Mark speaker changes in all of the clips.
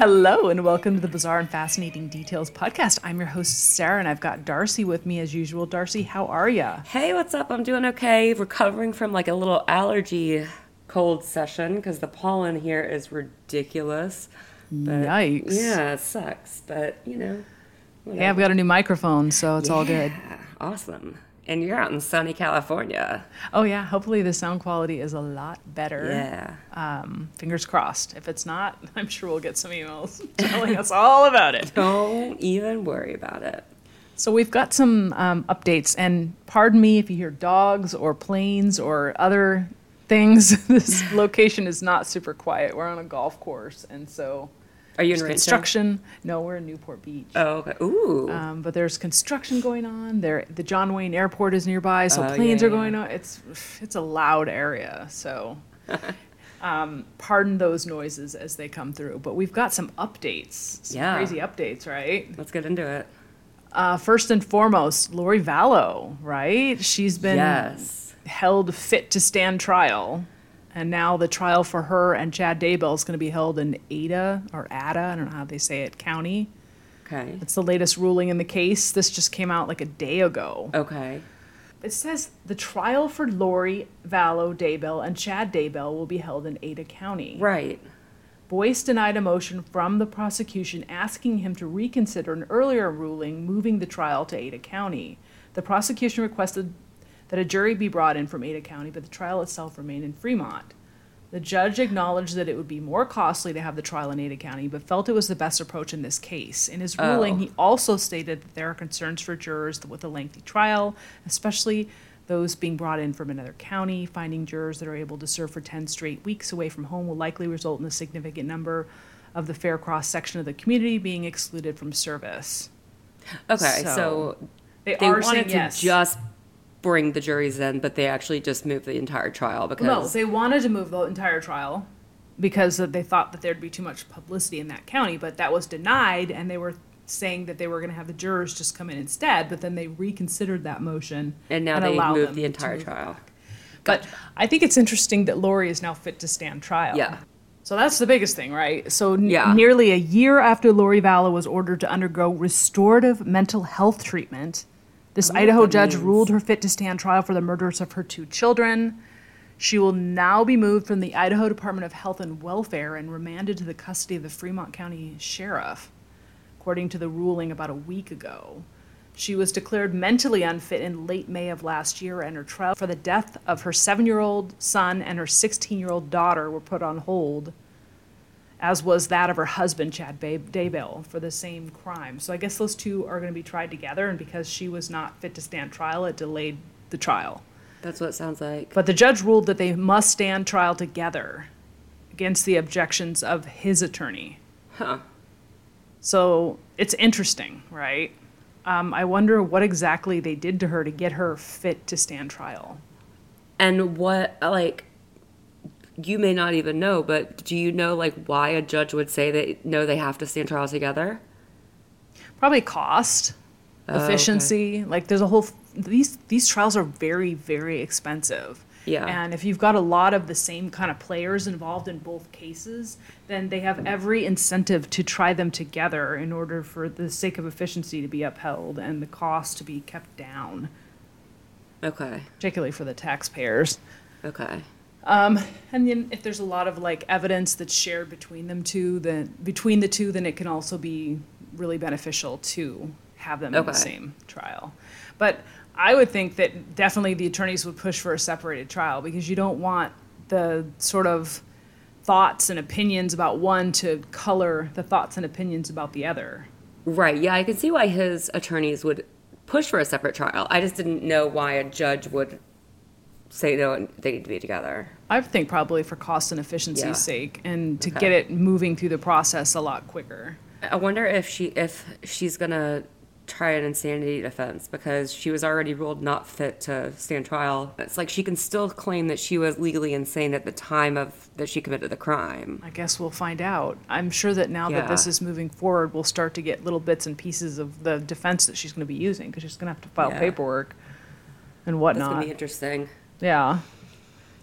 Speaker 1: Hello, and welcome to the Bizarre and Fascinating Details podcast. I'm your host, Sarah, and I've got Darcy with me as usual. Darcy, how are ya?
Speaker 2: Hey, what's up? I'm doing okay. Recovering from like a little allergy cold session because the pollen here is ridiculous. But,
Speaker 1: Yikes.
Speaker 2: Yeah, it sucks, but you know.
Speaker 1: Hey, I've got a new microphone, so it's all good.
Speaker 2: Awesome. And you're out in sunny California.
Speaker 1: Oh, yeah, hopefully the sound quality is a lot better.
Speaker 2: Yeah.
Speaker 1: Um, fingers crossed. If it's not, I'm sure we'll get some emails telling us all about it.
Speaker 2: Don't even worry about it.
Speaker 1: So we've got some um, updates, and pardon me if you hear dogs or planes or other things. this location is not super quiet. We're on a golf course, and so
Speaker 2: Are you in
Speaker 1: there's construction. No, we're in Newport Beach.
Speaker 2: Oh, okay. Ooh.
Speaker 1: Um, but there's construction going on. There, the John Wayne Airport is nearby, so
Speaker 2: Oh, yeah,
Speaker 1: planes are
Speaker 2: yeah.
Speaker 1: going on. It's it's a loud area, so um, pardon those noises as they come through. But we've got some updates, some
Speaker 2: Yeah.
Speaker 1: crazy updates, right?
Speaker 2: Let's get into it.
Speaker 1: Uh, first and foremost, Lori Vallow, right? She's been
Speaker 2: Yes.
Speaker 1: held fit to stand trial. And now the trial for her and Chad Daybell is going to be held in Ada or Ada, I don't know how they say it, county.
Speaker 2: Okay.
Speaker 1: It's the latest ruling in the case. This just came out like a day ago.
Speaker 2: Okay.
Speaker 1: It says the trial for Lori Vallow Daybell and Chad Daybell will be held in Ada County.
Speaker 2: Right.
Speaker 1: Boyce denied a motion from the prosecution asking him to reconsider an earlier ruling moving the trial to Ada County. The prosecution requested that a jury be brought in from Ada County, but the trial itself remained in Fremont. The judge acknowledged that it would be more costly to have the trial in Ada County, but felt it was the best approach in this case. In his ruling,
Speaker 2: Oh.
Speaker 1: he also stated that there are concerns for jurors with a lengthy trial, especially those being brought in from another county. Finding jurors that are able to serve for 10 straight weeks away from home will likely result in a significant number of the fair cross section of the community being excluded from service.
Speaker 2: Okay.
Speaker 1: So,
Speaker 2: So,
Speaker 1: They,
Speaker 2: they
Speaker 1: are
Speaker 2: wanted
Speaker 1: saying
Speaker 2: to
Speaker 1: yes.
Speaker 2: just bring the juries in, but they actually just moved the entire trial because
Speaker 1: No, they wanted to move the entire trial because they thought that there'd be too much publicity in that county, but that was denied, and they were saying that they were going to have the jurors just come in instead. But then they reconsidered that motion
Speaker 2: and now they
Speaker 1: allowed
Speaker 2: moved the entire
Speaker 1: move-
Speaker 2: trial.
Speaker 1: But I think it's interesting that Lori is now fit to stand trial.
Speaker 2: Yeah.
Speaker 1: So that's the biggest thing, right? So n-
Speaker 2: Yeah.
Speaker 1: nearly a year after Lori Vallow was ordered to undergo restorative mental health treatment, this Idaho judge
Speaker 2: means.
Speaker 1: ruled her fit to stand trial for the murders of her two children. She will now be moved from the Idaho Department of Health and Welfare and remanded to the custody of the Fremont County Sheriff, according to the ruling about a week ago. She was declared mentally unfit in late May of last year, and her trial for the death of her seven year old son and her 16 year old daughter were put on hold, as was that of her husband, Chad Daybell, for the same crime. So I guess those two are going to be tried together, and because she was not fit to stand trial, it delayed the trial.
Speaker 2: That's what it sounds like.
Speaker 1: But the judge ruled that they must stand trial together against the objections of his attorney.
Speaker 2: Huh.
Speaker 1: So it's interesting, right? Um, I wonder what exactly they did to her to get her fit to stand trial.
Speaker 2: And what like you may not even know, but do you know like why a judge would say that no, they have to stand trial together?
Speaker 1: Probably cost,
Speaker 2: Oh, okay.
Speaker 1: efficiency. Like there's a whole these these trials are very very expensive.
Speaker 2: Yeah.
Speaker 1: And if you've got a lot of the same kind of players involved in both cases, then they have every incentive to try them together in order for the sake of efficiency to be upheld and the cost to be kept down,
Speaker 2: Okay.
Speaker 1: particularly for the taxpayers.
Speaker 2: Okay.
Speaker 1: Um, and then if there's a lot of like evidence that's shared between them two, then between the two, then it can also be really beneficial to have them in the same trial. But I would think that definitely the attorneys would push for a separated trial because you don't want the sort of thoughts and opinions about one to color the thoughts and opinions about the other.
Speaker 2: Right. Yeah, I can see why his attorneys would push for a separate trial. I just didn't know why a judge would say no they need to be together.
Speaker 1: I think probably for cost and efficiency's
Speaker 2: Yeah.
Speaker 1: sake and to
Speaker 2: Okay.
Speaker 1: get it moving through the process a lot quicker.
Speaker 2: I wonder if she if she's gonna try an insanity defense because she was already ruled not fit to stand trial. It's like she can still claim that she was legally insane at the time of that she committed the crime.
Speaker 1: I guess we'll find out. I'm sure that now that this is moving forward, we'll start to get little bits and pieces of the defense that she's going to be using because she's going to have to file
Speaker 2: Yeah.
Speaker 1: paperwork and
Speaker 2: That's
Speaker 1: It's
Speaker 2: gonna be interesting.
Speaker 1: Yeah,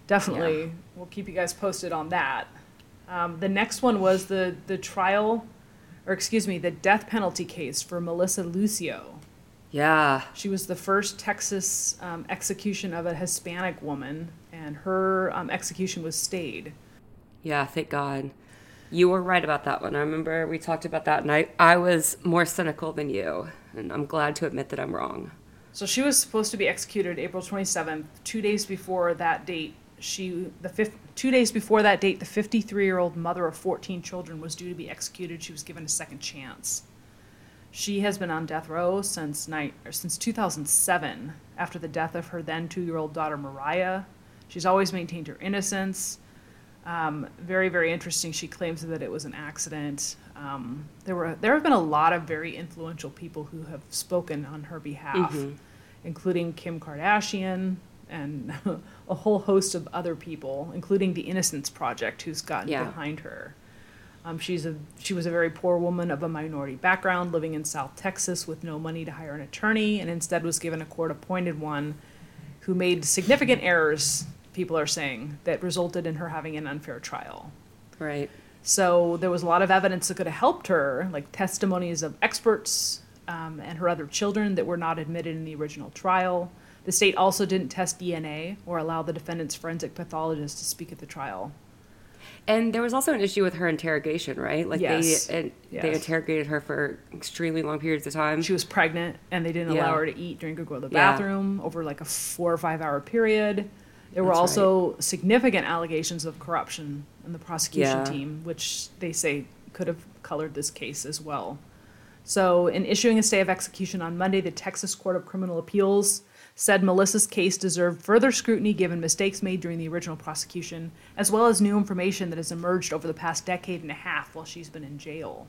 Speaker 1: definitely. We'll keep you guys posted on that. Um, the next one was the, the trial, or excuse me, the death penalty case for Melissa Lucio.
Speaker 2: Yeah.
Speaker 1: She was the first Texas um, execution of a Hispanic woman, and her um, execution was stayed.
Speaker 2: Yeah, thank God. You were right about that one. I remember we talked about that, and I, I was more cynical than you, and I'm glad to admit that I'm wrong.
Speaker 1: So she was supposed to be executed April 27th. Two days before that date, she the fifth, two days before that date, the 53 year old mother of 14 children was due to be executed. She was given a second chance. She has been on death row since night since 2007 after the death of her then two year old daughter Mariah. She's always maintained her innocence. Um, very, very interesting. She claims that it was an accident. Um, there were there have been a lot of very influential people who have spoken on her behalf, including Kim Kardashian and a whole host of other people, including the Innocence Project, who's gotten
Speaker 2: Yeah.
Speaker 1: behind her. Um, she's a she was a very poor woman of a minority background, living in South Texas with no money to hire an attorney, and instead was given a court-appointed one, who made significant errors. People are saying that resulted in her having an unfair trial.
Speaker 2: Right.
Speaker 1: So there was a lot of evidence that could have helped her, like testimonies of experts um, and her other children that were not admitted in the original trial. The state also didn't test DNA or allow the defendant's forensic pathologist to speak at the trial.
Speaker 2: And there was also an issue with her interrogation, right? Like
Speaker 1: Yes.
Speaker 2: they and they interrogated her for extremely long periods of time.
Speaker 1: She was pregnant, and they didn't allow her to eat, drink, or go to the
Speaker 2: Yeah.
Speaker 1: bathroom over like a four or five hour period. There were
Speaker 2: That's
Speaker 1: also significant allegations of corruption in the prosecution
Speaker 2: Yeah.
Speaker 1: team, which they say could have colored this case as well. So, in issuing a stay of execution on Monday, the Texas Court of Criminal Appeals said Melissa's case deserved further scrutiny given mistakes made during the original prosecution, as well as new information that has emerged over the past decade and a half while she's been in jail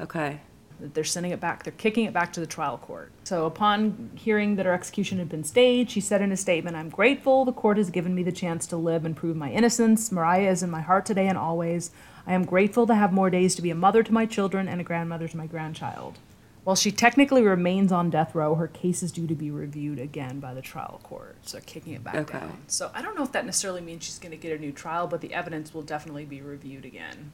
Speaker 2: okay.
Speaker 1: they're sending it back, they're kicking it back to the trial court. So upon hearing that her execution had been stayed, she said in a statement, I'm grateful the court has given me the chance to live and prove my innocence. Mariah is in my heart today and always. I am grateful to have more days to be a mother to my children and a grandmother to my grandchild. While she technically remains on death row, her case is due to be reviewed again by the trial court. So kicking it back
Speaker 2: Okay.
Speaker 1: down. So I don't know if that necessarily means she's going to get a new trial, but the evidence will definitely be reviewed again.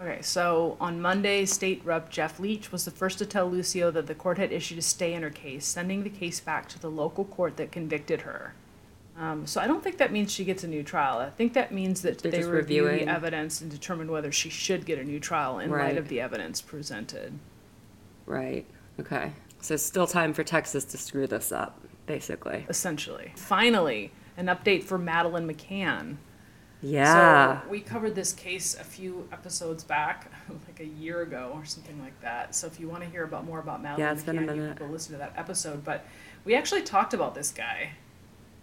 Speaker 1: Okay, so on Monday, State Rep Jeff Leach was the first to tell Lucio that the court had issued a stay in her case, sending the case back to the local court that convicted her. Um, so I don't think that means she gets a new trial. I think that means that
Speaker 2: They're
Speaker 1: they review
Speaker 2: reviewing.
Speaker 1: the evidence and determine whether she should get a new trial in light of the evidence presented.
Speaker 2: Right. Okay. So still time for Texas to screw this up, basically.
Speaker 1: Essentially, finally, an update for Madeleine McCann.
Speaker 2: Yeah.
Speaker 1: So we covered this case a few episodes back, like a year ago or something like that. So if you want to hear about more about Madeleine
Speaker 2: Yeah, it's been a
Speaker 1: McCann, you
Speaker 2: minute.
Speaker 1: can go listen to that episode. But we actually talked about this guy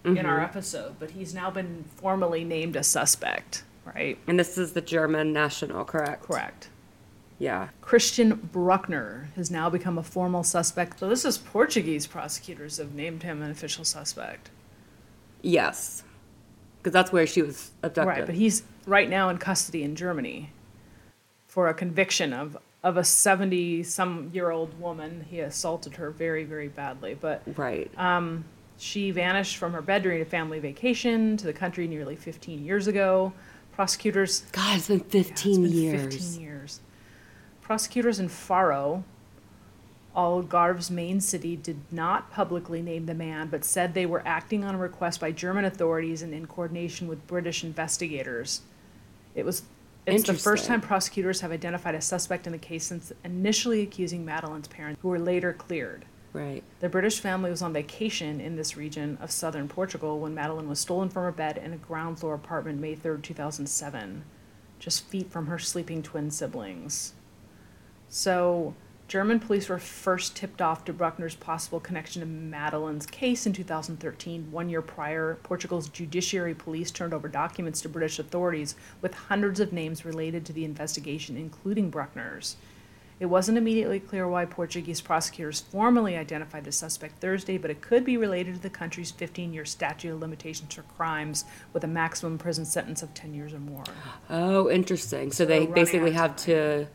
Speaker 1: in
Speaker 2: Mm-hmm.
Speaker 1: our episode, but he's now been formally named a suspect, right?
Speaker 2: and this is the German national, correct?
Speaker 1: Correct.
Speaker 2: Yeah.
Speaker 1: Christian Bruckner has now become a formal suspect. So this is Portuguese prosecutors have named him an official suspect.
Speaker 2: Yes. Because that's where she was abducted.
Speaker 1: Right, but he's right now in custody in Germany for a conviction of of a 70 some year old woman. He assaulted her very very badly, but
Speaker 2: right.
Speaker 1: She vanished from her bed during a family vacation to the country nearly 15 years ago. Prosecutors
Speaker 2: God, it's been
Speaker 1: Yeah, it's
Speaker 2: 15
Speaker 1: been
Speaker 2: years.
Speaker 1: 15 years. Prosecutors in Faro, Algarve's main city, did not publicly name the man, but said they were acting on a request by German authorities and in coordination with British investigators. It was it's the first time prosecutors have identified a suspect in the case since initially accusing Madeleine's parents, who were later cleared.
Speaker 2: Right.
Speaker 1: The British family was on vacation in this region of southern Portugal when Madeleine was stolen from her bed in a ground floor apartment May 3rd, 2007, just feet from her sleeping twin siblings. So, German police were first tipped off to Bruckner's possible connection to Madeleine's case in 2013. One year prior, Portugal's judiciary police turned over documents to British authorities with hundreds of names related to the investigation, including Bruckner's. It wasn't immediately clear why Portuguese prosecutors formally identified the suspect Thursday, but it could be related to the country's 15 year statute of limitations for crimes with a maximum prison sentence of 10 years or more.
Speaker 2: Oh, interesting. So
Speaker 1: they're
Speaker 2: they basically have to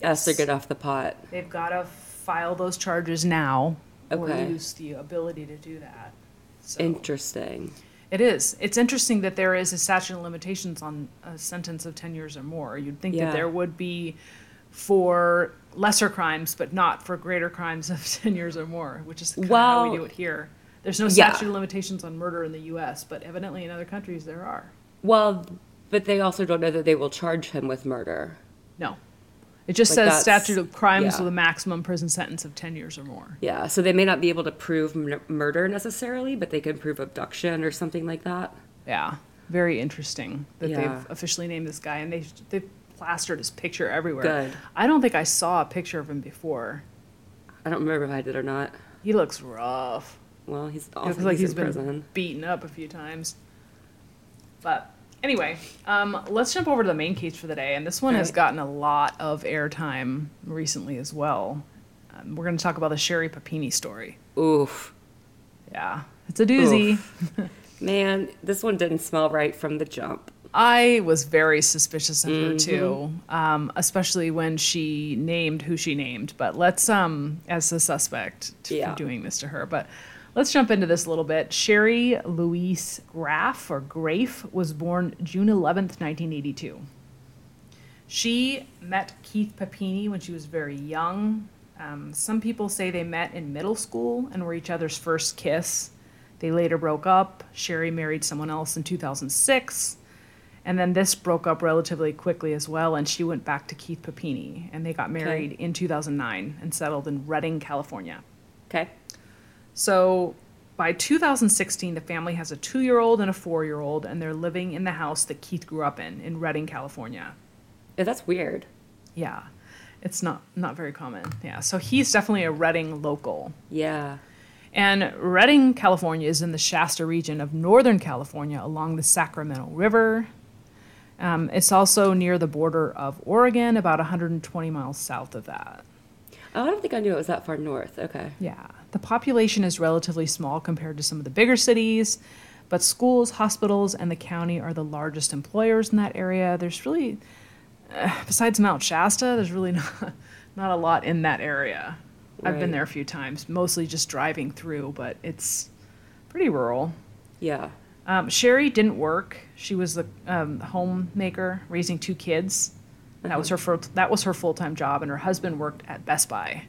Speaker 1: Yes.
Speaker 2: yes. get off the pot.
Speaker 1: They've got to file those charges now or
Speaker 2: Okay.
Speaker 1: lose the ability to do that. So
Speaker 2: Interesting.
Speaker 1: It is. It's interesting that there is a statute of limitations on a sentence of 10 years or more. You'd think
Speaker 2: Yeah.
Speaker 1: that there would be for lesser crimes, but not for greater crimes of 10 years or more, which is kind of how we do it here. There's no
Speaker 2: yeah.
Speaker 1: statute of limitations on murder in the US, but evidently in other countries there are.
Speaker 2: Well, but they also don't know that they will charge him with murder.
Speaker 1: No. It just
Speaker 2: Like
Speaker 1: says statute of crimes
Speaker 2: yeah.
Speaker 1: with a maximum prison sentence of 10 years or more.
Speaker 2: Yeah, so they may not be able to prove mur- murder necessarily, but they can prove abduction or something like that.
Speaker 1: Yeah. Very interesting that
Speaker 2: Yeah.
Speaker 1: they've officially named this guy and they they've plastered his picture everywhere.
Speaker 2: Good.
Speaker 1: I don't think I saw a picture of him before.
Speaker 2: I don't remember if I did or not.
Speaker 1: He looks rough.
Speaker 2: Well, he's
Speaker 1: He looks like
Speaker 2: he's
Speaker 1: he's been
Speaker 2: prison.
Speaker 1: beaten up a few times. But anyway, um, let's jump over to the main case for the day. And this one has gotten a lot of airtime recently as well. Um, we're going to talk about the Sherri Papini story.
Speaker 2: Oof.
Speaker 1: Yeah, it's a doozy.
Speaker 2: Man, this one didn't smell right from the jump.
Speaker 1: I was very suspicious of
Speaker 2: Mm-hmm.
Speaker 1: her too, um, especially when she named who she named. But let's, um, as the suspect,
Speaker 2: Yeah.
Speaker 1: for doing this to her. But let's jump into this a little bit. Sherri Louise Graff or Grafe was born June 11th, 1982. She met Keith Papini when she was very young. Um, some people say they met in middle school and were each other's first kiss. They later broke up. Sherri married someone else in 2006. And then this broke up relatively quickly as well, and she went back to Keith Papini, and they got married in 2009 and settled in Redding, California.
Speaker 2: Okay.
Speaker 1: So by 2016, the family has a two year old and a four year old, and they're living in the house that Keith grew up in, in Redding, California.
Speaker 2: Yeah, that's weird.
Speaker 1: Yeah, it's not, not very common. Yeah, so he's definitely a Redding local.
Speaker 2: Yeah.
Speaker 1: And Redding, California is in the Shasta region of Northern California along the Sacramento River. Um, it's also near the border of Oregon, about 120 miles south of that.
Speaker 2: Oh, I don't think I knew it was that far north. Okay.
Speaker 1: Yeah. The population is relatively small compared to some of the bigger cities, but schools, hospitals, and the county are the largest employers in that area. There's really, uh, besides Mount Shasta, there's really not, not a lot in that area. I've been there a few times, mostly just driving through, but it's pretty rural.
Speaker 2: Yeah.
Speaker 1: Um, Sherri didn't work. She was the um, homemaker, raising two kids. That was her fir- that was her full time job, and her husband worked at Best Buy.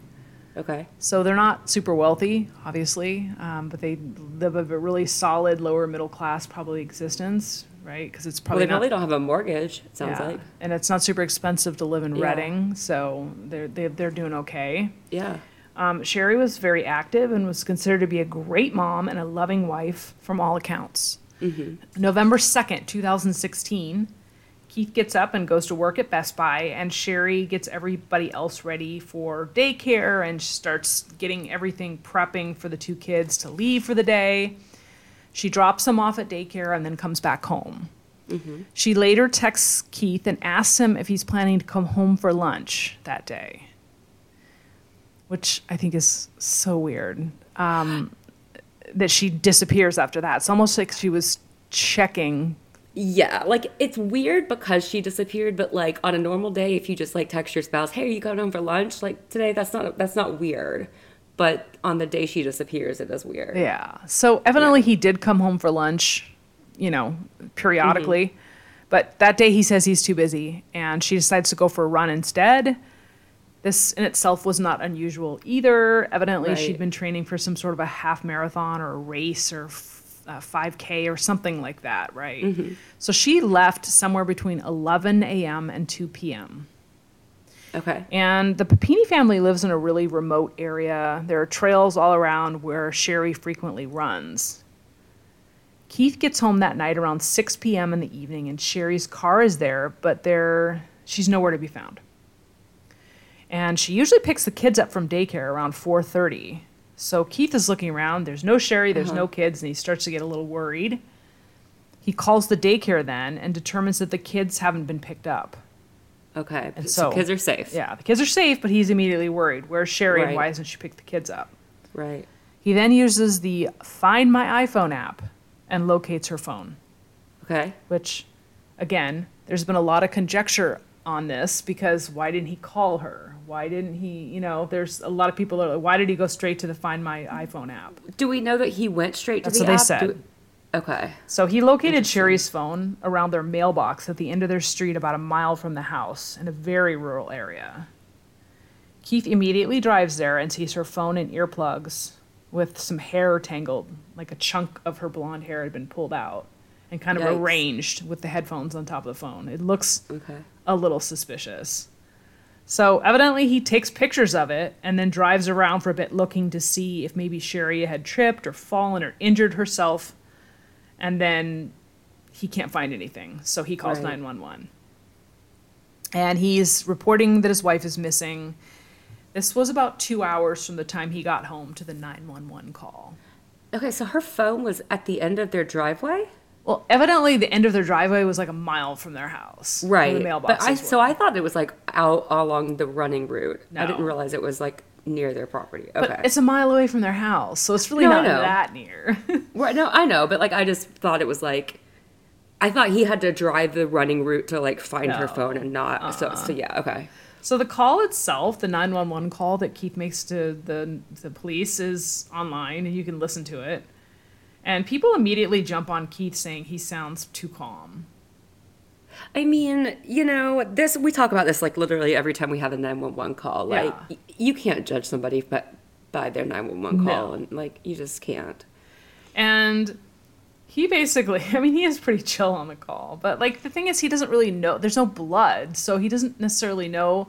Speaker 2: Okay.
Speaker 1: So they're not super wealthy, obviously, um, but they live a really solid lower middle class probably existence, right? Because it's
Speaker 2: Well,
Speaker 1: probably
Speaker 2: they
Speaker 1: not.
Speaker 2: probably don't have a mortgage, it sounds
Speaker 1: yeah.
Speaker 2: like.
Speaker 1: and it's not super expensive to live in
Speaker 2: Yeah.
Speaker 1: Redding, so they're they're, they're doing okay.
Speaker 2: Yeah.
Speaker 1: Um, Sherri was very active and was considered to be a great mom and a loving wife from all accounts. November 2nd, 2016, Keith gets up and goes to work at Best Buy, and Sherri gets everybody else ready for daycare and starts getting everything prepping for the two kids to leave for the day. She drops them off at daycare and then comes back home. She later texts Keith and asks him if he's planning to come home for lunch that day which I think is so weird. Um, that she disappears after that. It's almost like she was checking.
Speaker 2: Yeah, like it's weird because she disappeared, but like on a normal day, if you just like text your spouse, "Hey, are you going home for lunch?" Like today, that's not that's not weird. But on the day she disappears, it is weird.
Speaker 1: Yeah. So evidently he did come home for lunch, you know, periodically. Mm-hmm. But that day he says he's too busy and she decides to go for a run instead. This in itself was not unusual either. Evidently she'd been training for some sort of a half marathon or a race or uh, 5K or something like that, right? So she left somewhere between 11 a.m. and 2 p.m.
Speaker 2: Okay.
Speaker 1: And the Papini family lives in a really remote area. There are trails all around where Sherri frequently runs. Keith gets home that night around 6 p.m. in the evening, and Sherri's car is there, but there she's nowhere to be found. And she usually picks the kids up from daycare around 4:30. So Keith is looking around. There's no Sherri. There's no uh-huh. kids, and he starts to get a little worried. He calls the daycare then and determines that the kids haven't been picked up.
Speaker 2: Okay.
Speaker 1: And
Speaker 2: so,
Speaker 1: so-
Speaker 2: kids are safe.
Speaker 1: Yeah, the kids are safe, but he's immediately worried. Where's Sherri and why hasn't she picked the kids up?
Speaker 2: Right.
Speaker 1: He then uses the Find My iPhone app and locates her phone,
Speaker 2: Okay.
Speaker 1: which, again, there's been a lot of conjecture on this because why didn't he call her? Why didn't he, you know, there's a lot of people that are like, why did he go straight to the Find My iPhone app?
Speaker 2: Do we know that he went straight to
Speaker 1: That's
Speaker 2: the
Speaker 1: what they
Speaker 2: app?
Speaker 1: said.
Speaker 2: Do- Okay.
Speaker 1: So he located Sherri's phone around their mailbox at the end of their street about a mile from the house in a very rural area. Keith immediately drives there and sees her phone and earplugs with some hair tangled, like a chunk of her blonde hair had been pulled out and kind of
Speaker 2: Yikes.
Speaker 1: arranged with the headphones on top of the phone. It looks
Speaker 2: Okay.
Speaker 1: a little suspicious. So evidently he takes pictures of it and then drives around for a bit looking to see if maybe Sherri had tripped or fallen or injured herself. And then he can't find anything. So he calls
Speaker 2: Right.
Speaker 1: 911. And he's reporting that his wife is missing. This was about two hours from the time he got home to the 911 call.
Speaker 2: Okay, so her phone was at the end of their driveway?
Speaker 1: Well, evidently the end of their driveway was like a mile from their house.
Speaker 2: Right.
Speaker 1: The
Speaker 2: but I
Speaker 1: mailboxes
Speaker 2: so. I thought it was like out along the running route. I didn't realize it was like near their property. Okay.
Speaker 1: But it's a mile away from their house, so it's really
Speaker 2: No,
Speaker 1: not that near.
Speaker 2: Right, no, I know, but like I just thought it was like I thought he had to drive the running route to like find her phone and not so
Speaker 1: Uh-uh.
Speaker 2: so yeah, okay.
Speaker 1: so the call itself, the 911 call that Keith makes to the the police is online and you can listen to it. And people immediately jump on Keith saying he sounds too calm.
Speaker 2: I mean, you know, this we talk about this like literally every time we have a 911 call. Like
Speaker 1: Yeah.
Speaker 2: y- you can't judge somebody by, by their 911 call
Speaker 1: No.
Speaker 2: and like you just can't.
Speaker 1: And he basically, I mean, he is pretty chill on the call, but like the thing is, he doesn't really know. There's no blood, so he doesn't necessarily know.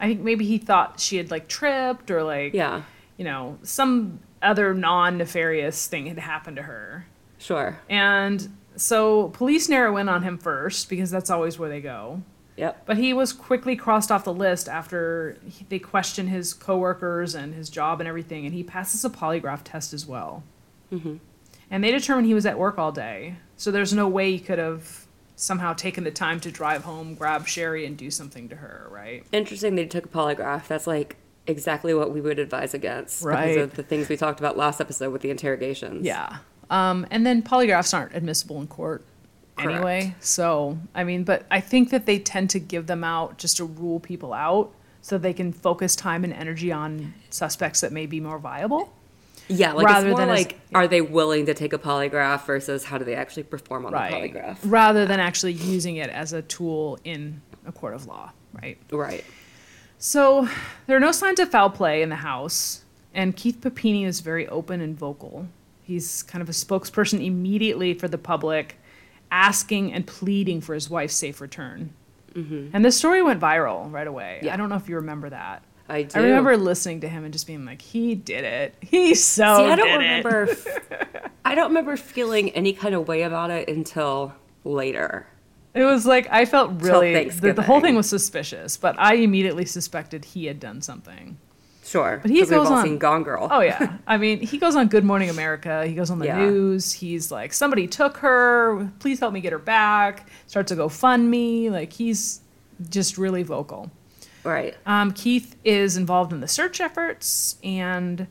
Speaker 1: I think maybe he thought she had like tripped or like,
Speaker 2: Yeah.
Speaker 1: you know, some other non nefarious thing had happened to her.
Speaker 2: Sure.
Speaker 1: And so police narrow in on him first because that's always where they go.
Speaker 2: Yep.
Speaker 1: But he was quickly crossed off the list after he, they question his coworkers and his job and everything, and he passes a polygraph test as well. Mm-hmm. And they determined he was at work all day, so there's no way he could have somehow taken the time to drive home, grab Sherri, and do something to her, right?
Speaker 2: Interesting they took a polygraph. That's like exactly what we would advise against
Speaker 1: Right.
Speaker 2: because of the things we talked about last episode with the interrogations.
Speaker 1: Yeah. Um, and then polygraphs aren't admissible in court
Speaker 2: Correct.
Speaker 1: anyway. So, I mean, but I think that they tend to give them out just to rule people out so they can focus time and energy on suspects that may be more viable.
Speaker 2: Yeah, like
Speaker 1: Rather
Speaker 2: it's more
Speaker 1: than as-
Speaker 2: like are they willing to take a polygraph versus how do they actually perform on
Speaker 1: Right.
Speaker 2: the polygraph?
Speaker 1: Rather than actually using it as a tool in a court of law, right?
Speaker 2: Right.
Speaker 1: So there are no signs of foul play in the house, and Keith Papini is very open and vocal. He's kind of a spokesperson immediately for the public, asking and pleading for his wife's safe return. Mm-hmm. And this story went viral right away.
Speaker 2: Yeah.
Speaker 1: I don't know if you remember that.
Speaker 2: I do.
Speaker 1: I remember listening to him and just being like, "He did it. He so
Speaker 2: See, I don't remember. I don't remember feeling any kind of way about it until later.
Speaker 1: It was like I felt really the, the whole thing was suspicious, but I immediately suspected he had done something.
Speaker 2: Sure,
Speaker 1: But he goes
Speaker 2: all
Speaker 1: on-
Speaker 2: Gone Girl.
Speaker 1: Oh yeah. I mean, he goes on Good Morning America. He goes on the
Speaker 2: Yeah.
Speaker 1: news. He's like, somebody took her. Please help me get her back. Starts to go fund me. Like he's just really vocal.
Speaker 2: Right.
Speaker 1: Um, Keith is involved in the search efforts, and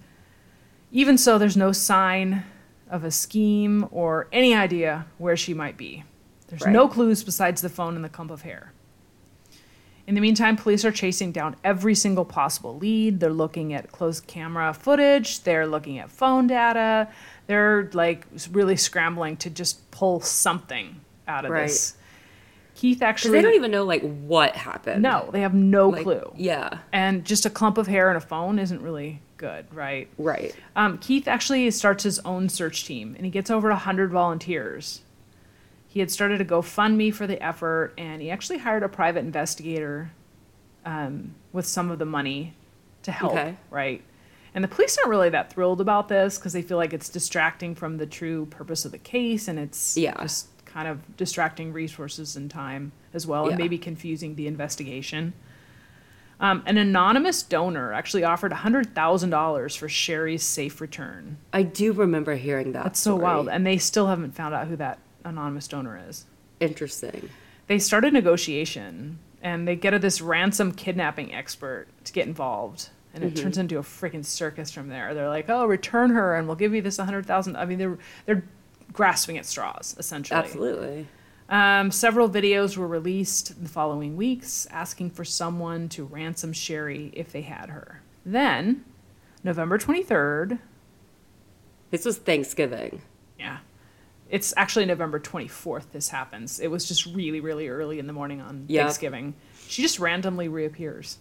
Speaker 1: even so, there's no sign of a scheme or any idea where she might be. There's no clues besides the phone and the clump of hair. In the meantime, police are chasing down every single possible lead. They're looking at closed camera footage, they're looking at phone data. They're like really scrambling to just pull something out of
Speaker 2: Right.
Speaker 1: this. Keith actually
Speaker 2: they don't even know like what happened.
Speaker 1: No, they have no
Speaker 2: Like,
Speaker 1: clue.
Speaker 2: Yeah.
Speaker 1: And just a clump of hair and a phone isn't really good, right?
Speaker 2: Right.
Speaker 1: Um, Keith actually starts his own search team, and he gets over 100 volunteers. He had started a GoFundMe for the effort, and he actually hired a private investigator um, with some of the money to help,
Speaker 2: Okay.
Speaker 1: right? And the police aren't really that thrilled about this because they feel like it's distracting from the true purpose of the case, and it's
Speaker 2: Yeah.
Speaker 1: just kind of distracting resources and time as well, and maybe confusing the investigation. Um, an anonymous donor actually offered $100,000 for Sherri's safe return.
Speaker 2: I do remember hearing that.
Speaker 1: That's so
Speaker 2: story.
Speaker 1: wild. And they still haven't found out who that anonymous donor is.
Speaker 2: Interesting.
Speaker 1: They started negotiation and they get this ransom kidnapping expert to get involved. And it turns into a freaking circus from there. They're like, "Oh, return her, and we'll give you this 100,000." I mean, they're they're grasping at straws essentially.
Speaker 2: Absolutely.
Speaker 1: Um, several videos were released in the following weeks asking for someone to ransom Sherri if they had her. Then, November 23rd,
Speaker 2: This was Thanksgiving.
Speaker 1: Yeah, It's actually November 24th this happens. It was just really, really early in the morning on
Speaker 2: Yeah.
Speaker 1: Thanksgiving. She just randomly reappears.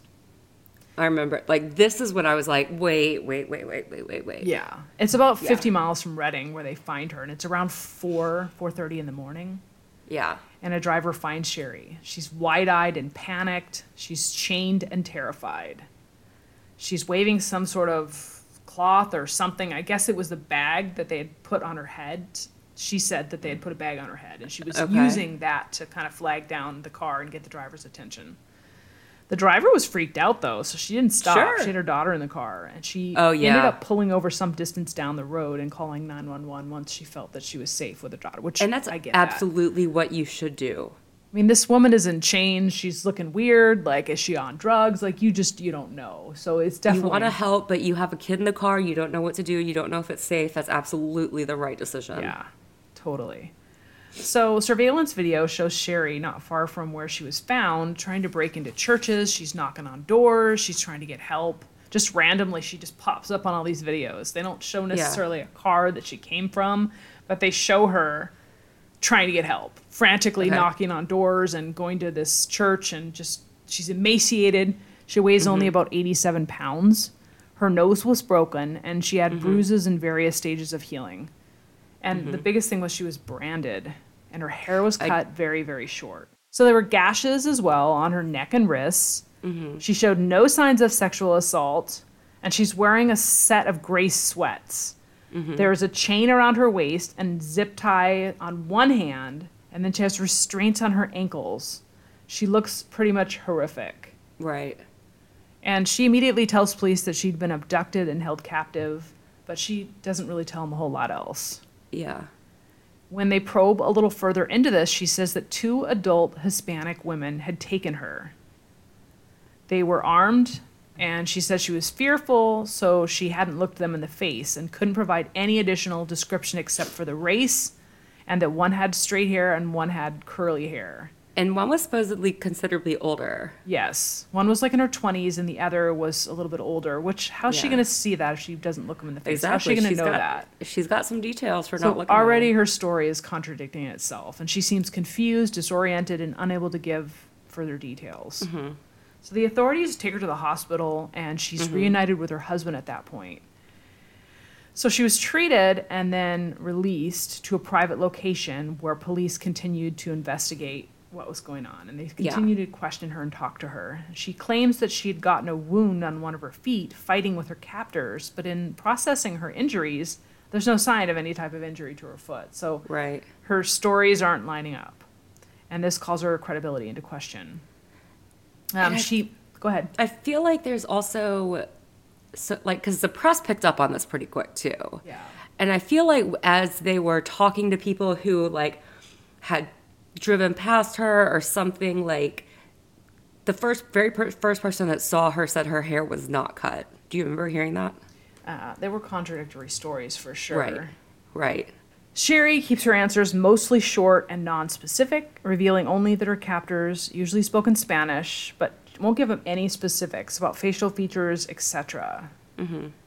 Speaker 2: I remember, like, this is when I was like, wait, wait, wait, wait, wait, wait, wait.
Speaker 1: Yeah. It's about
Speaker 2: Yeah.
Speaker 1: 50 miles from Redding where they find her, and it's around 4, 4.30 in the morning.
Speaker 2: Yeah.
Speaker 1: And a driver finds Sherri. She's wide-eyed and panicked. She's chained and terrified. She's waving some sort of cloth or something. I guess it was the bag that they had put on her head. She said that they had put a bag on her head, and she was
Speaker 2: Okay.
Speaker 1: using that to kind of flag down the car and get the driver's attention. The driver was freaked out though, so she didn't stop.
Speaker 2: Sure.
Speaker 1: She had her daughter in the car, and she
Speaker 2: Oh,
Speaker 1: ended up pulling over some distance down the road and calling 911 once she felt that she was safe with her daughter. Which
Speaker 2: And that's
Speaker 1: I get that.
Speaker 2: absolutely what you should do.
Speaker 1: I mean, this woman is in chains. She's looking weird. Like, is she on drugs? Like, you just you don't know. So it's definitely You
Speaker 2: want to help, but you have a kid in the car, you don't know what to do, you don't know if it's safe. That's absolutely the right decision.
Speaker 1: yeah, totally. So surveillance video shows Sherri not far from where she was found, trying to break into churches. She's knocking on doors. She's trying to get help. Just randomly, she just pops up on all these videos. They don't show necessarily a car that she came from, but they show her trying to get help, frantically
Speaker 2: Okay.
Speaker 1: knocking on doors and going to this church and just she's emaciated. She weighs only
Speaker 2: Mm-hmm.
Speaker 1: about 87 pounds. Her nose was broken and she
Speaker 2: Mm-hmm.
Speaker 1: had bruises in various stages of healing. And
Speaker 2: Mm-hmm.
Speaker 1: the biggest thing was she was branded and her hair was
Speaker 2: I-
Speaker 1: cut very, very short. So there were gashes as well on her neck and wrists.
Speaker 2: Mm-hmm.
Speaker 1: She showed no signs of sexual assault and she's wearing a set of gray sweats.
Speaker 2: Mm-hmm.
Speaker 1: There is a chain around her waist and zip tie on one hand, and then she has restraints on her ankles. She looks pretty much horrific.
Speaker 2: Right.
Speaker 1: And she immediately tells police that she'd been abducted and held captive, but she doesn't really tell them a whole lot else.
Speaker 2: Yeah.
Speaker 1: When they probe a little further into this, she says that two adult Hispanic women had taken her. They were armed, and she says she was fearful, so she hadn't looked them in the face and couldn't provide any additional description except for the race and that one had straight hair and one had curly hair.
Speaker 2: And one was supposedly considerably older.
Speaker 1: Yes. One was like in her 20s and the other was a little bit older, which how's she going to see that if she doesn't look them in the face?
Speaker 2: Exactly.
Speaker 1: How's she going to know
Speaker 2: got,
Speaker 1: that?
Speaker 2: She's got some details for
Speaker 1: So
Speaker 2: not looking at
Speaker 1: already her story is contradicting itself, and she seems confused, disoriented, and unable to give further details.
Speaker 2: Mm-hmm.
Speaker 1: So the authorities take her to the hospital, and she's
Speaker 2: Mm-hmm.
Speaker 1: reunited with her husband at that point. So she was treated and then released to a private location where police continued to investigate what was going on, and they
Speaker 2: Yeah.
Speaker 1: continued to question her and talk to her. She claims that she had gotten a wound on one of her feet fighting with her captors, but in processing her injuries, there's no sign of any type of injury to her foot. So
Speaker 2: Right.
Speaker 1: her stories aren't lining up, and this calls her credibility into question. Um,
Speaker 2: I-
Speaker 1: she go ahead.
Speaker 2: I feel like there's also, so, like, because the press picked up on this pretty quick too.
Speaker 1: Yeah.
Speaker 2: And I feel like as they were talking to people who, like, had driven past her or something, like, the first, very per- first person that saw her said her hair was not cut. Do you remember hearing that?
Speaker 1: Uh, there were contradictory stories for sure.
Speaker 2: Right. Right.
Speaker 1: Sherri keeps her answers mostly short and non-specific, revealing only that her captors usually spoke in Spanish, but won't give them any specifics about facial features, etc.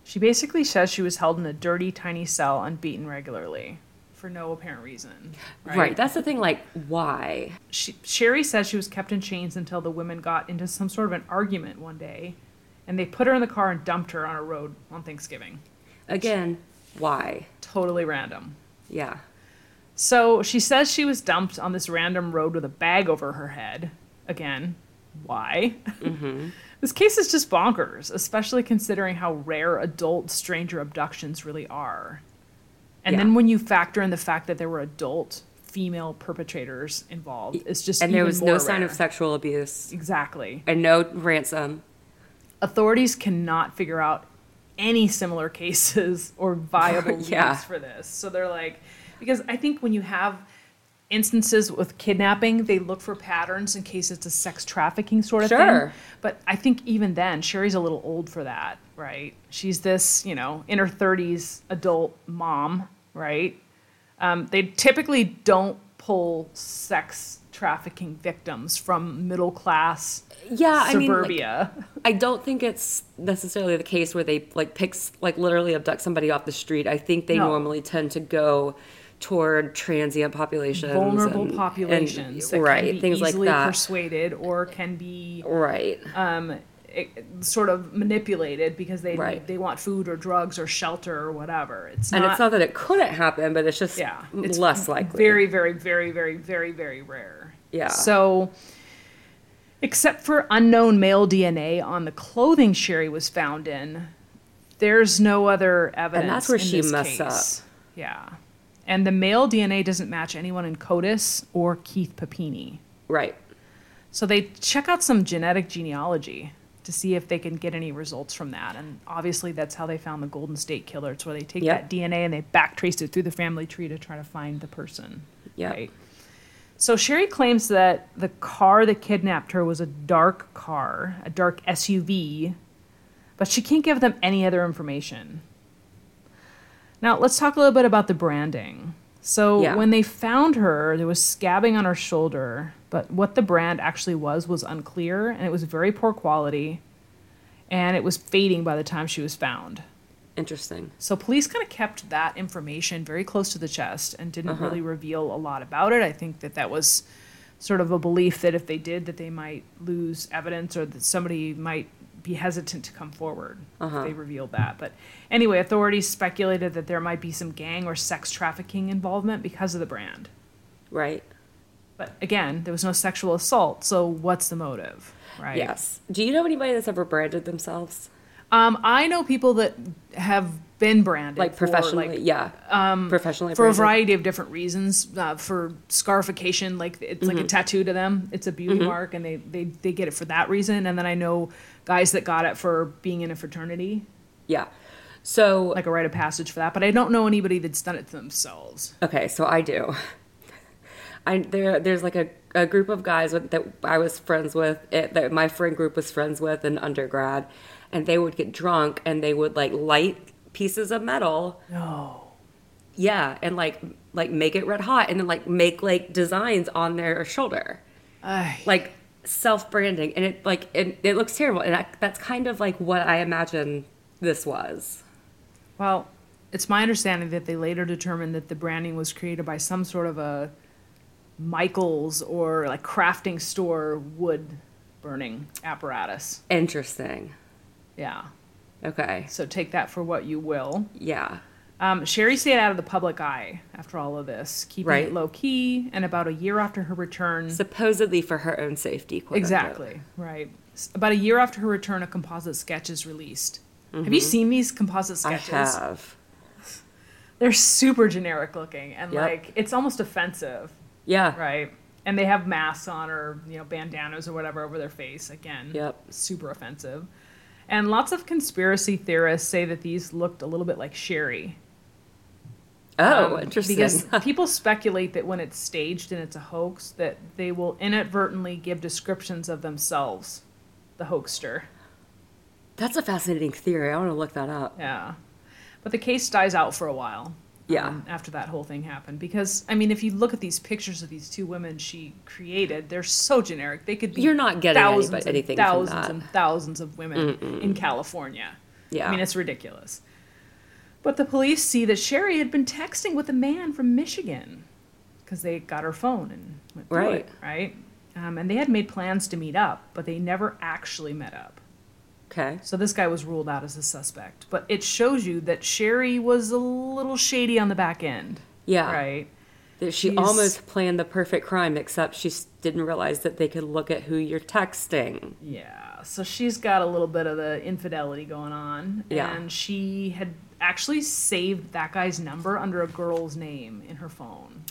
Speaker 1: She basically says she was held in a dirty, tiny cell and beaten regularly for no apparent reason.
Speaker 2: Right. That's the thing. Like, why?
Speaker 1: she, Sherri says she was kept in chains until the women got into some sort of an argument one day, and they put her in the car and dumped her on a road on Thanksgiving.
Speaker 2: Again, why?
Speaker 1: Totally random.
Speaker 2: Yeah.
Speaker 1: So she says she was dumped on this random road with a bag over her head. Again, why? Mm-hmm. this case is just bonkers, especially considering how rare adult stranger abductions really are. And
Speaker 2: Yeah.
Speaker 1: then when you factor in the fact that there were adult female perpetrators involved, it's just
Speaker 2: And there was no
Speaker 1: more
Speaker 2: sign of sexual abuse
Speaker 1: exactly.
Speaker 2: and no ransom.
Speaker 1: authorities cannot figure out any similar cases or viable leads
Speaker 2: Yeah.
Speaker 1: for this. So they're like, because I think when you have instances with kidnapping, they look for patterns in case it's a sex trafficking sort of
Speaker 2: Sure.
Speaker 1: thing. But I think even then, Sherri's a little old for that, right? She's this, you know, in her 30s adult mom, right? Um, they typically don't pull sex trafficking victims from middle class
Speaker 2: Yeah, I mean, like,
Speaker 1: suburbia.
Speaker 2: I don't think it's necessarily the case where they like picks like literally abduct somebody off the street. I think they
Speaker 1: No.
Speaker 2: normally tend to go toward transient populations,
Speaker 1: vulnerable
Speaker 2: and-
Speaker 1: populations
Speaker 2: and,
Speaker 1: that
Speaker 2: right?
Speaker 1: can be
Speaker 2: things like
Speaker 1: easily
Speaker 2: that,
Speaker 1: persuaded or can be
Speaker 2: right?
Speaker 1: um, sort of manipulated because they
Speaker 2: Right.
Speaker 1: they want food or drugs or shelter or whatever. It's
Speaker 2: and
Speaker 1: not,
Speaker 2: it's not that it couldn't happen, but it's just
Speaker 1: yeah, it's
Speaker 2: less likely.
Speaker 1: Very, very, very, very, very, very rare.
Speaker 2: Yeah.
Speaker 1: So, except for unknown male DNA on the clothing Sherri was found in, there's no other evidence.
Speaker 2: And that's where she messed
Speaker 1: case. Yeah. And the male DNA doesn't match anyone in CODIS or Keith Papini.
Speaker 2: right.
Speaker 1: So they check out some genetic genealogy to see if they can get any results from that. And obviously, that's how they found the Golden State Killer. It's where they take
Speaker 2: Yep.
Speaker 1: that DNA and they back traced it through the family tree to try to find the person.
Speaker 2: Yep.
Speaker 1: Right. So Sherri claims that the car that kidnapped her was a dark car, a dark SUV, but she can't give them any other information. Now, let's talk a little bit about the branding. So,
Speaker 2: Yeah.
Speaker 1: when they found her, there was scabbing on her shoulder, but what the brand actually was was unclear, and it was very poor quality, and it was fading by the time she was found.
Speaker 2: Interesting.
Speaker 1: So police kind of kept that information very close to the chest and didn't uh-huh. really reveal a lot about it. I think that that was sort of a belief that if they did, that they might lose evidence or that somebody might be hesitant to come forward if uh-huh. they revealed that. But anyway, authorities speculated that there might be some gang or sex trafficking involvement because of the brand.
Speaker 2: Right.
Speaker 1: But again, there was no sexual assault, so what's the motive, right?
Speaker 2: Yes. Do you know anybody that's ever branded themselves?
Speaker 1: Um, I know people that have been branded
Speaker 2: Like
Speaker 1: for,
Speaker 2: professionally?
Speaker 1: like,
Speaker 2: yeah. Um, professionally
Speaker 1: for a variety of different reasons. Uh, for scarification, like it's
Speaker 2: Mm-hmm.
Speaker 1: like a tattoo to them. It's a beauty mark, and they, they they get it for that reason. And then I know guys that got it for being in a fraternity,
Speaker 2: Yeah. So
Speaker 1: like a rite of passage for that. But I don't know anybody that's done it to themselves.
Speaker 2: Okay, so I do. I there there's like a, a group of guys with, that I was friends with it, that my friend group was friends with in undergrad, and they would get drunk and they would like light pieces of metal,
Speaker 1: No.
Speaker 2: yeah, and like like make it red hot and then like make like designs on their shoulder, like self branding, and it like it, it looks terrible, and I, that's kind of like what I imagine this was.
Speaker 1: Well, it's my understanding that they later determined that the branding was created by some sort of a Michaels or like crafting store wood burning apparatus.
Speaker 2: Interesting.
Speaker 1: Yeah.
Speaker 2: Okay.
Speaker 1: So take that for what you will.
Speaker 2: Yeah.
Speaker 1: Um, Sherri stayed out of the public eye after all of this, keeping
Speaker 2: Right.
Speaker 1: it low key. And about a year after her return,
Speaker 2: Supposedly for her own safety. quote unquote.
Speaker 1: exactly right. About a year after her return, a composite sketch is released. Have you seen these composite
Speaker 2: Mm-hmm. I
Speaker 1: sketches?
Speaker 2: have.
Speaker 1: They're super generic looking, and
Speaker 2: Yep.
Speaker 1: like it's almost offensive,
Speaker 2: Yeah.
Speaker 1: right? And they have masks on or you know bandanas or whatever over their face. Again,
Speaker 2: Yep.
Speaker 1: super offensive. And lots of conspiracy theorists say that these looked a little bit like Sherri.
Speaker 2: Oh,
Speaker 1: Um,
Speaker 2: interesting.
Speaker 1: Because people speculate that when it's staged and it's a hoax, that they will inadvertently give descriptions of themselves, the hoaxster.
Speaker 2: That's a fascinating theory. I want to look that up.
Speaker 1: Yeah. But the case dies out for a while.
Speaker 2: Yeah.
Speaker 1: um, after that whole thing happened, because I mean, if you look at these pictures of these two women she created, they're so generic. They could be
Speaker 2: You're not getting
Speaker 1: thousands
Speaker 2: anybody-
Speaker 1: and
Speaker 2: anything from
Speaker 1: thousands
Speaker 2: that.
Speaker 1: and thousands of women in California.
Speaker 2: Yeah.
Speaker 1: I mean, it's ridiculous. But the police see that Sherri had been texting with a man from Michigan because they got her phone and went through
Speaker 2: Right.
Speaker 1: it, right? Um, and they had made plans to meet up, but they never actually met up.
Speaker 2: Okay.
Speaker 1: So this guy was ruled out as a suspect. But it shows you that Sherri was a little shady on the back end,
Speaker 2: Yeah.
Speaker 1: right?
Speaker 2: That she
Speaker 1: She's-
Speaker 2: almost planned the perfect crime, except she didn't realize that they could look at who you're texting.
Speaker 1: Yeah. So she's got a little bit of the infidelity going on.
Speaker 2: Yeah.
Speaker 1: And she had actually saved that guy's number under a girl's name in her phone.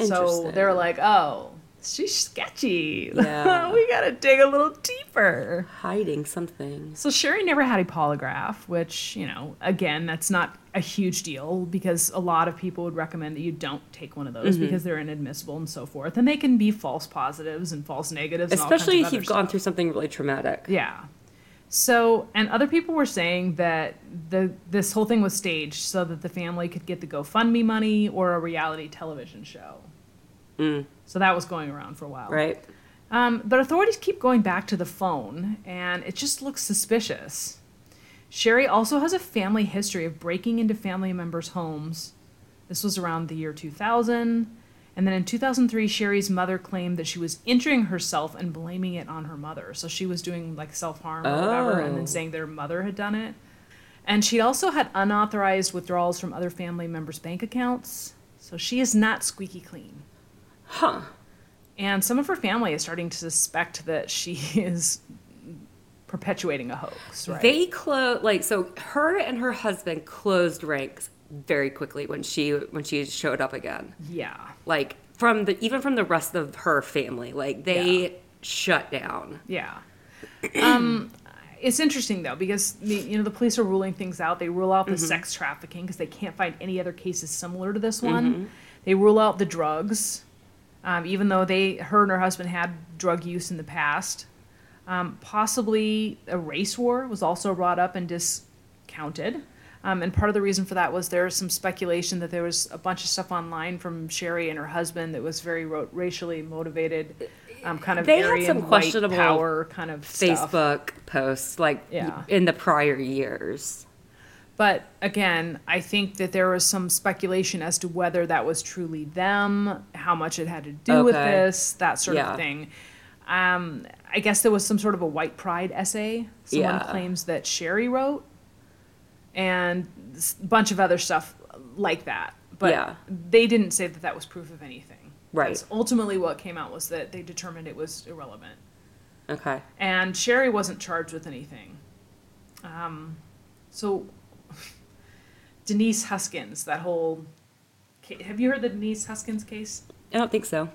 Speaker 1: So they're like, oh, she's sketchy.
Speaker 2: Yeah.
Speaker 1: we got to dig a little deeper.
Speaker 2: Hiding something.
Speaker 1: So Sherri never had a polygraph, which, you know, again, that's not a huge deal because a lot of people would recommend that you don't take one of those
Speaker 2: Mm-hmm.
Speaker 1: because they're inadmissible and so forth. And they can be false positives and false negatives.
Speaker 2: Especially if you've gone
Speaker 1: stuff.
Speaker 2: through something really traumatic.
Speaker 1: Yeah. So, and other people were saying that the this whole thing was staged so that the family could get the GoFundMe money or a reality television show. So that was going around for a while.
Speaker 2: Mm. Right?
Speaker 1: Um, but authorities keep going back to the phone, and it just looks suspicious. Sherri also has a family history of breaking into family members' homes This was around the year 2000. And then in 2003, Sherri's mother claimed that she was injuring herself and blaming it on her mother. So she was doing like self harm or whatever, and
Speaker 2: Oh.
Speaker 1: then saying their mother had done it. And she also had unauthorized withdrawals from other family members' bank accounts. So she is not squeaky clean.
Speaker 2: Huh.
Speaker 1: And some of her family is starting to suspect that she is perpetuating a hoax, right?
Speaker 2: They closed like so. Her and her husband closed ranks very quickly when she when she showed up again.
Speaker 1: yeah.
Speaker 2: Like from the even from the rest of her family, like they shut down.
Speaker 1: Yeah. Um, it's interesting though because the, you know the police are ruling things out. They rule out the sex trafficking because they can't find any other cases similar to this one. They rule out the drugs, um, even though they her and her husband had drug use in the past. Um, possibly a race war was also brought up and discounted. Um, and part of the reason for that was there was some speculation that there was a bunch of stuff online from Sherri and her husband that was very ro- racially motivated, um, kind of
Speaker 2: They had some questionable
Speaker 1: power kind of stuff.
Speaker 2: Facebook posts like
Speaker 1: Yeah.
Speaker 2: in the prior years.
Speaker 1: But again, I think that there was some speculation as to whether that was truly them, how much it had to do with this, that sort
Speaker 2: Yeah.
Speaker 1: of thing. Um, I guess there was some sort of a white pride essay someone
Speaker 2: Yeah.
Speaker 1: claims that Sherri wrote, and a bunch of other stuff like that. But
Speaker 2: Yeah.
Speaker 1: they didn't say that that was proof of anything.
Speaker 2: Right.
Speaker 1: That's ultimately, what came out was that they determined it was irrelevant
Speaker 2: Okay.
Speaker 1: and Sherri wasn't charged with anything. Um, so Denise Huskins, that whole. Have you heard the Denise Huskins case?
Speaker 2: I don't think so.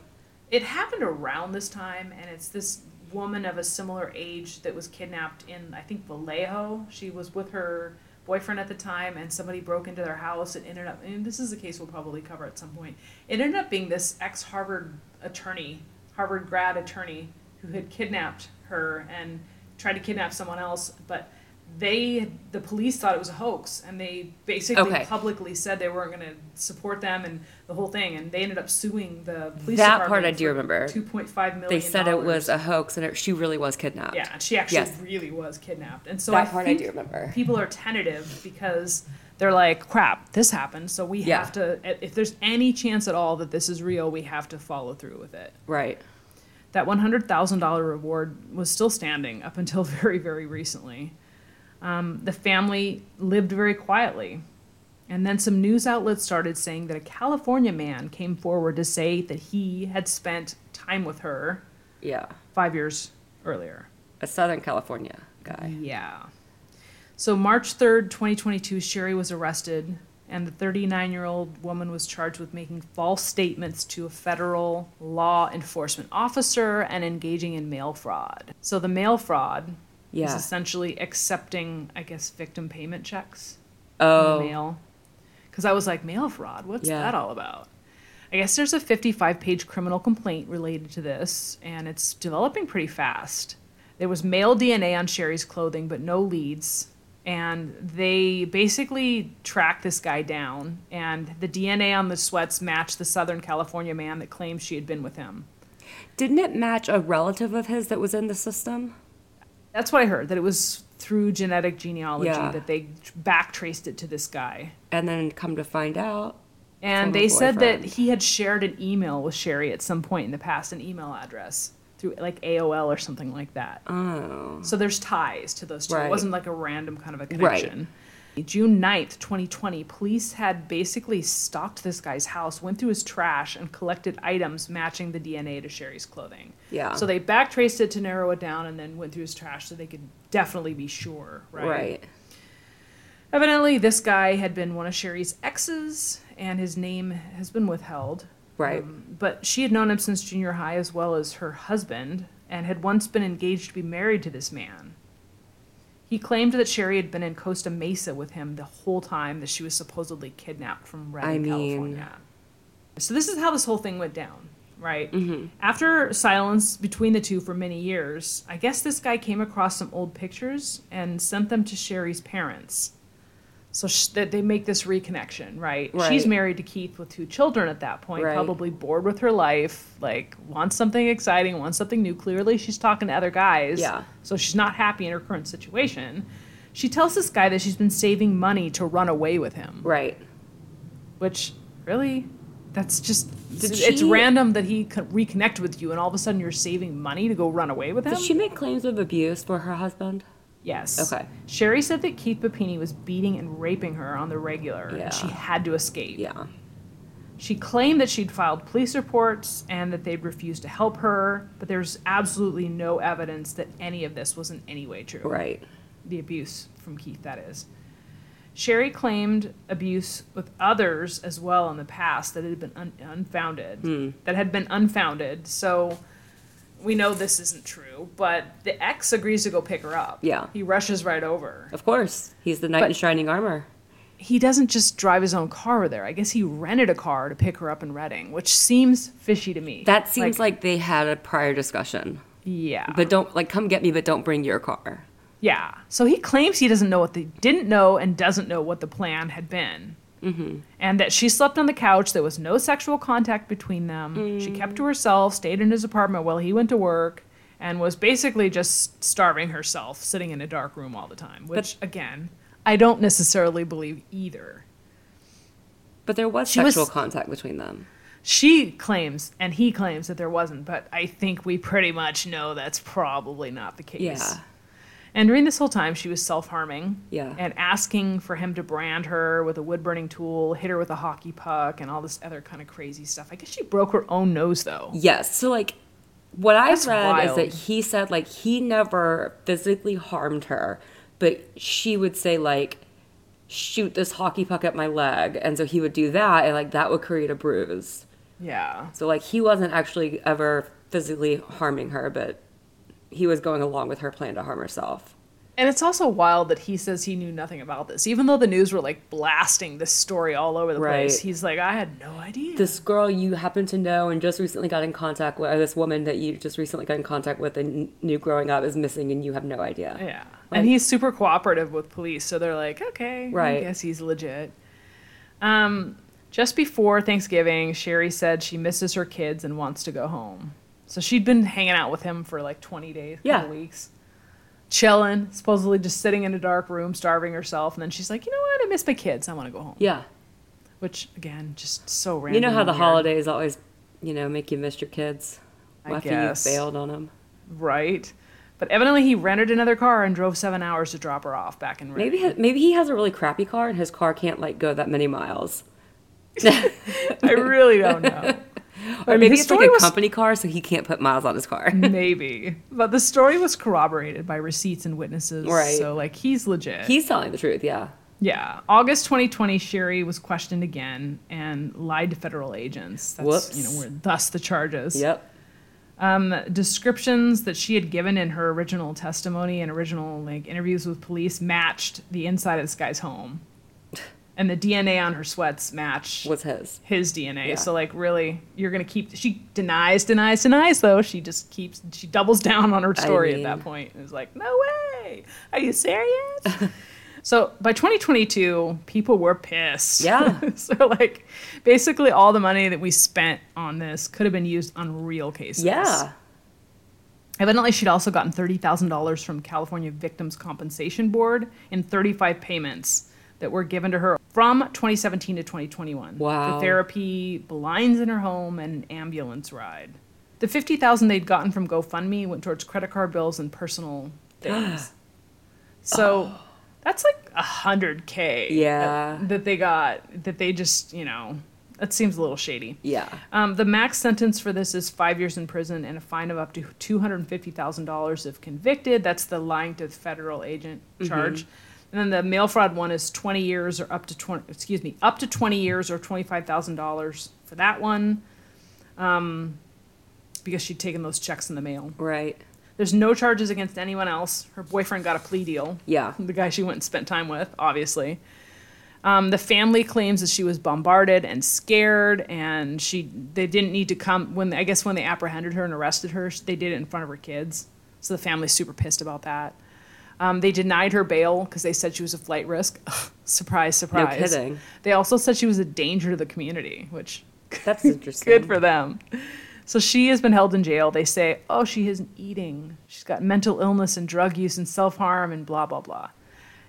Speaker 1: It happened around this time, and it's this woman of a similar age that was kidnapped in I think Vallejo. She was with her boyfriend at the time, and somebody broke into their house. It ended up, and this is a case we'll probably cover at some point. It ended up being this ex Harvard attorney, Harvard grad attorney, who had kidnapped her and tried to kidnap someone else, but they the police thought it was a hoax and they basically
Speaker 2: Okay.
Speaker 1: publicly said they weren't going to support them and the whole thing and they ended up suing the police
Speaker 2: That part I do remember.
Speaker 1: 2.5 million
Speaker 2: They said it was a hoax and it, she really was kidnapped.
Speaker 1: yeah and she actually
Speaker 2: Yes.
Speaker 1: really was kidnapped and so
Speaker 2: That
Speaker 1: I
Speaker 2: part I do remember.
Speaker 1: people are tentative because they're like crap this happened so we
Speaker 2: Yeah.
Speaker 1: have to if there's any chance at all that this is real we have to follow through with it
Speaker 2: Right.
Speaker 1: that $100,000 reward was still standing up until very, very recently. Um, the family lived very quietly. And then some news outlets started saying that a California man came forward to say that he had spent time with her
Speaker 2: Yeah.
Speaker 1: five years earlier.
Speaker 2: A Southern California guy.
Speaker 1: Yeah. So March 3rd, 2022, Sherri was arrested, and the 39 year old woman was charged with making false statements to a federal law enforcement officer and engaging in mail fraud. So the mail fraud is
Speaker 2: Yeah.
Speaker 1: essentially accepting, I guess, victim payment checks
Speaker 2: Oh.
Speaker 1: in the oh. mail. Because I was like, mail fraud? What's
Speaker 2: Yeah.
Speaker 1: that all about? I guess there's a 55 page criminal complaint related to this, and it's developing pretty fast. There was male DNA on Sherri's clothing, but no leads. And they basically tracked this guy down, and the DNA on the sweats matched the Southern California man that claimed she had been with him.
Speaker 2: Didn't it match a relative of his that was in the system?
Speaker 1: That's what I heard, that it was through genetic genealogy
Speaker 2: Yeah.
Speaker 1: that they back traced it to this guy.
Speaker 2: And then come to find out.
Speaker 1: And they said that he had shared an email with Sherri at some point in the past, an email address through like AOL or something like that.
Speaker 2: Oh.
Speaker 1: So there's ties to those two. It wasn't like a random kind of a connection. Right. June 9th, 2020, police had basically stalked this guy's house, went through his trash, and collected items matching the DNA to Sherri's clothing.
Speaker 2: Yeah.
Speaker 1: So they backtraced it to narrow it down and then went through his trash so they could definitely be sure, right?
Speaker 2: Right.
Speaker 1: Evidently, this guy had been one of Sherri's exes, and his name has been withheld.
Speaker 2: Right.
Speaker 1: Um, but she had known him since junior high as well as her husband, and had once been engaged to be married to this man. He claimed that Sherri had been in Costa Mesa with him the whole time that she was supposedly kidnapped from Redding,
Speaker 2: I mean-
Speaker 1: California. So this is how this whole thing went down, right?
Speaker 2: Mm-hmm.
Speaker 1: After silence between the two for many years, I guess this guy came across some old pictures and sent them to Sherri's parents. So sh- they make this reconnection, right?
Speaker 2: right?
Speaker 1: She's married to Keith with two children at that point,
Speaker 2: Right.
Speaker 1: probably bored with her life, like wants something exciting, wants something new. Clearly, she's talking to other guys.
Speaker 2: Yeah.
Speaker 1: So she's not happy in her current situation. She tells this guy that she's been saving money to run away with him,
Speaker 2: Right.
Speaker 1: which Really? That's just it's
Speaker 2: she-
Speaker 1: random that he could reconnect with you and all of a sudden you're saving money to go run away with him.
Speaker 2: Did she make claims of abuse for her husband?
Speaker 1: Yes.
Speaker 2: Okay.
Speaker 1: Sherri said that Keith Papini was beating and raping her on the regular,
Speaker 2: Yeah.
Speaker 1: and she had to escape.
Speaker 2: Yeah.
Speaker 1: She claimed that she'd filed police reports and that they'd refused to help her, but there's absolutely no evidence that any of this was in any way true.
Speaker 2: Right.
Speaker 1: The abuse from Keith, that is. Sherri claimed abuse with others as well in the past that had been un- unfounded,
Speaker 2: Hmm.
Speaker 1: that had been unfounded. So we know this isn't true, but the ex agrees to go pick her up.
Speaker 2: Yeah.
Speaker 1: He rushes right over.
Speaker 2: Of course. He's the knight
Speaker 1: But-
Speaker 2: in shining armor.
Speaker 1: he doesn't just drive his own car over there. I guess he rented a car to pick her up in Redding, which seems fishy to me.
Speaker 2: That seems like, they had a prior discussion.
Speaker 1: yeah,
Speaker 2: But don't like come get me, but don't bring your car.
Speaker 1: yeah. So he claims he doesn't know what they didn't know and doesn't know what the plan had been, mm-hmm. and that she slept on the couch. There was no sexual contact between them. She kept to herself, stayed in his apartment while he went to work, and was basically just starving herself, sitting in a dark room all the time. Which again, I don't necessarily believe either.
Speaker 2: But there was
Speaker 1: She was-
Speaker 2: sexual contact between them.
Speaker 1: She claims and he claims that there wasn't, but I think we pretty much know that's probably not the case.
Speaker 2: Yeah.
Speaker 1: And during this whole time, she was self harming.
Speaker 2: Yeah.
Speaker 1: And asking for him to brand her with a wood burning tool, hit her with a hockey puck, and all this other kind of crazy stuff. I guess she broke her own nose, though.
Speaker 2: Yes. So like what I
Speaker 1: That's
Speaker 2: read is that he said like he never physically harmed her, but she would say like shoot this hockey puck at my leg and so he would do that and like that would create a bruise.
Speaker 1: Yeah.
Speaker 2: So like he wasn't actually ever physically harming her, but he was going along with her plan to harm herself.
Speaker 1: And it's also wild that he says he knew nothing about this. Even though the news were like blasting this story all over the place, he's like, I had no idea.
Speaker 2: This girl you happen to know and just recently got in contact with, or this woman that you just recently got in contact with and knew growing up is missing and you have no idea.
Speaker 1: Yeah. And he's super cooperative with police, so they're like, okay, I
Speaker 2: Right.
Speaker 1: guess he's legit. Um, just before Thanksgiving, Sherri said she misses her kids and wants to go home. So she'd been hanging out with him for like 20 days,
Speaker 2: Yeah.
Speaker 1: couple weeks, chilling, supposedly just sitting in a dark room, starving herself. And then she's like, you know what? I miss my kids. I want to go home.
Speaker 2: Yeah.
Speaker 1: Which, again, just so random.
Speaker 2: You know how the
Speaker 1: weird.
Speaker 2: holidays always, you know, make you miss your kids
Speaker 1: I
Speaker 2: after
Speaker 1: guess.
Speaker 2: you bailed on them.
Speaker 1: Right. But evidently he rented another car and drove seven hours to drop her off back in.
Speaker 2: Maybe maybe he has a really crappy car and his car can't like go that many miles.
Speaker 1: I really don't know.
Speaker 2: Or maybe it's like a
Speaker 1: was-
Speaker 2: company car, so he can't put miles on his car.
Speaker 1: Maybe. But the story was corroborated by receipts and witnesses.
Speaker 2: Right.
Speaker 1: So, like, he's legit.
Speaker 2: He's telling the truth, yeah.
Speaker 1: yeah. August 2020, Sherri was questioned again and lied to federal agents. That's,
Speaker 2: Whoops.
Speaker 1: you know, where thus the charges.
Speaker 2: Yep.
Speaker 1: Um, descriptions that she had given in her original testimony and original, like, interviews with police matched the inside of this guy's home. And the DNA on her sweats match
Speaker 2: Was his.
Speaker 1: his DNA.
Speaker 2: Yeah.
Speaker 1: So like really, you're gonna keep. She denies, denies, denies. Though she just keeps. She doubles down on her story
Speaker 2: mean-
Speaker 1: at that point. It's like, no way. Are you serious? so by 2022, people were pissed.
Speaker 2: Yeah.
Speaker 1: so like, basically, all the money that we spent on this could have been used on real cases.
Speaker 2: Yeah.
Speaker 1: Evidently, she'd also gotten thirty thousand dollars from California Victims Compensation Board in thirty-five payments that were given to her from 2017 to 2021
Speaker 2: Wow.
Speaker 1: The therapy, blinds in her home, and an ambulance ride. The fifty thousand they'd gotten from GoFundMe went towards credit card bills and personal things. so that's like a hundred k.
Speaker 2: Yeah.
Speaker 1: that, that they got. That they just you know that seems a little shady.
Speaker 2: Yeah.
Speaker 1: Um, the max sentence for this is five years in prison and a fine of up to two hundred and fifty thousand dollars if convicted. That's the lying to the federal agent charge. And then the mail fraud one is twenty years or up to twenty. Excuse me, up to twenty years or twenty five thousand dollars for that one. Um, because she'd taken those checks in the mail.
Speaker 2: Right.
Speaker 1: There's no charges against anyone else. Her boyfriend got a plea deal
Speaker 2: Yeah.
Speaker 1: the guy she went and spent time with, obviously. Um, the family claims that she was bombarded and scared, and she they didn't need to come when I guess when they apprehended her and arrested her, they did it in front of her kids. So the family's super pissed about that. Um, they denied her bail because they said she was a flight risk. surprise, surprise.
Speaker 2: No kidding.
Speaker 1: They also said she was a danger to the community, which
Speaker 2: That's interesting.
Speaker 1: good for them. So she has been held in jail. They say, oh, she isn't eating. She's got mental illness and drug use and self harm and blah, blah, blah.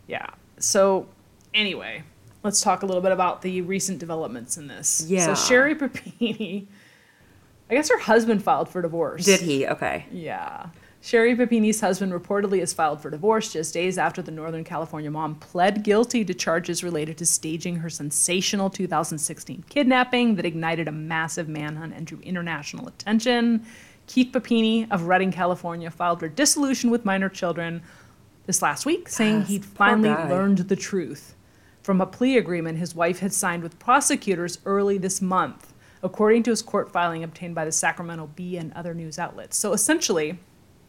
Speaker 1: Yeah. So, anyway, let's talk a little bit about the recent developments in this.
Speaker 2: Yeah.
Speaker 1: So Sherri Papini, I guess her husband filed for divorce.
Speaker 2: Did he? Okay.
Speaker 1: Yeah. Sherri Papini's husband reportedly has filed for divorce just days after the Northern California mom pled guilty to charges related to staging her sensational 2016 kidnapping that ignited a massive manhunt and drew international attention. Keith Papini of Redding, California, filed for dissolution with minor children this last week, saying
Speaker 2: Yes,
Speaker 1: he'd finally learned the truth from a plea agreement his wife had signed with prosecutors early this month, according to his court filing obtained by the Sacramento Bee and other news outlets. So essentially,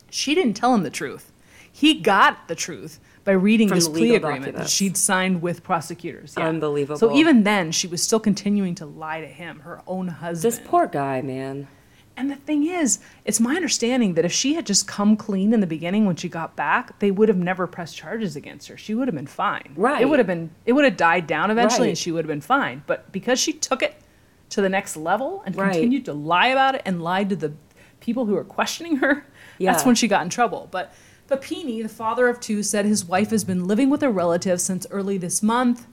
Speaker 1: she didn't tell him the truth. He got the truth by reading
Speaker 2: From
Speaker 1: this plea agreement that
Speaker 2: documents.
Speaker 1: she'd signed with prosecutors. Yeah.
Speaker 2: Unbelievable.
Speaker 1: So even then, she was still continuing to lie to him, her own husband.
Speaker 2: This poor guy, man.
Speaker 1: And the thing is, it's my understanding that if she had just come clean in the beginning when she got back, they would have never pressed charges against her. She would have been fine.
Speaker 2: Right.
Speaker 1: It would have been it would have died down eventually
Speaker 2: Right.
Speaker 1: and she would have been fine. But because she took it to the next level and
Speaker 2: Right.
Speaker 1: continued to lie about it and lied to the people who were questioning her, that's when she got in trouble. But Papini, the father of two, said his wife has been living with a relative since early this month,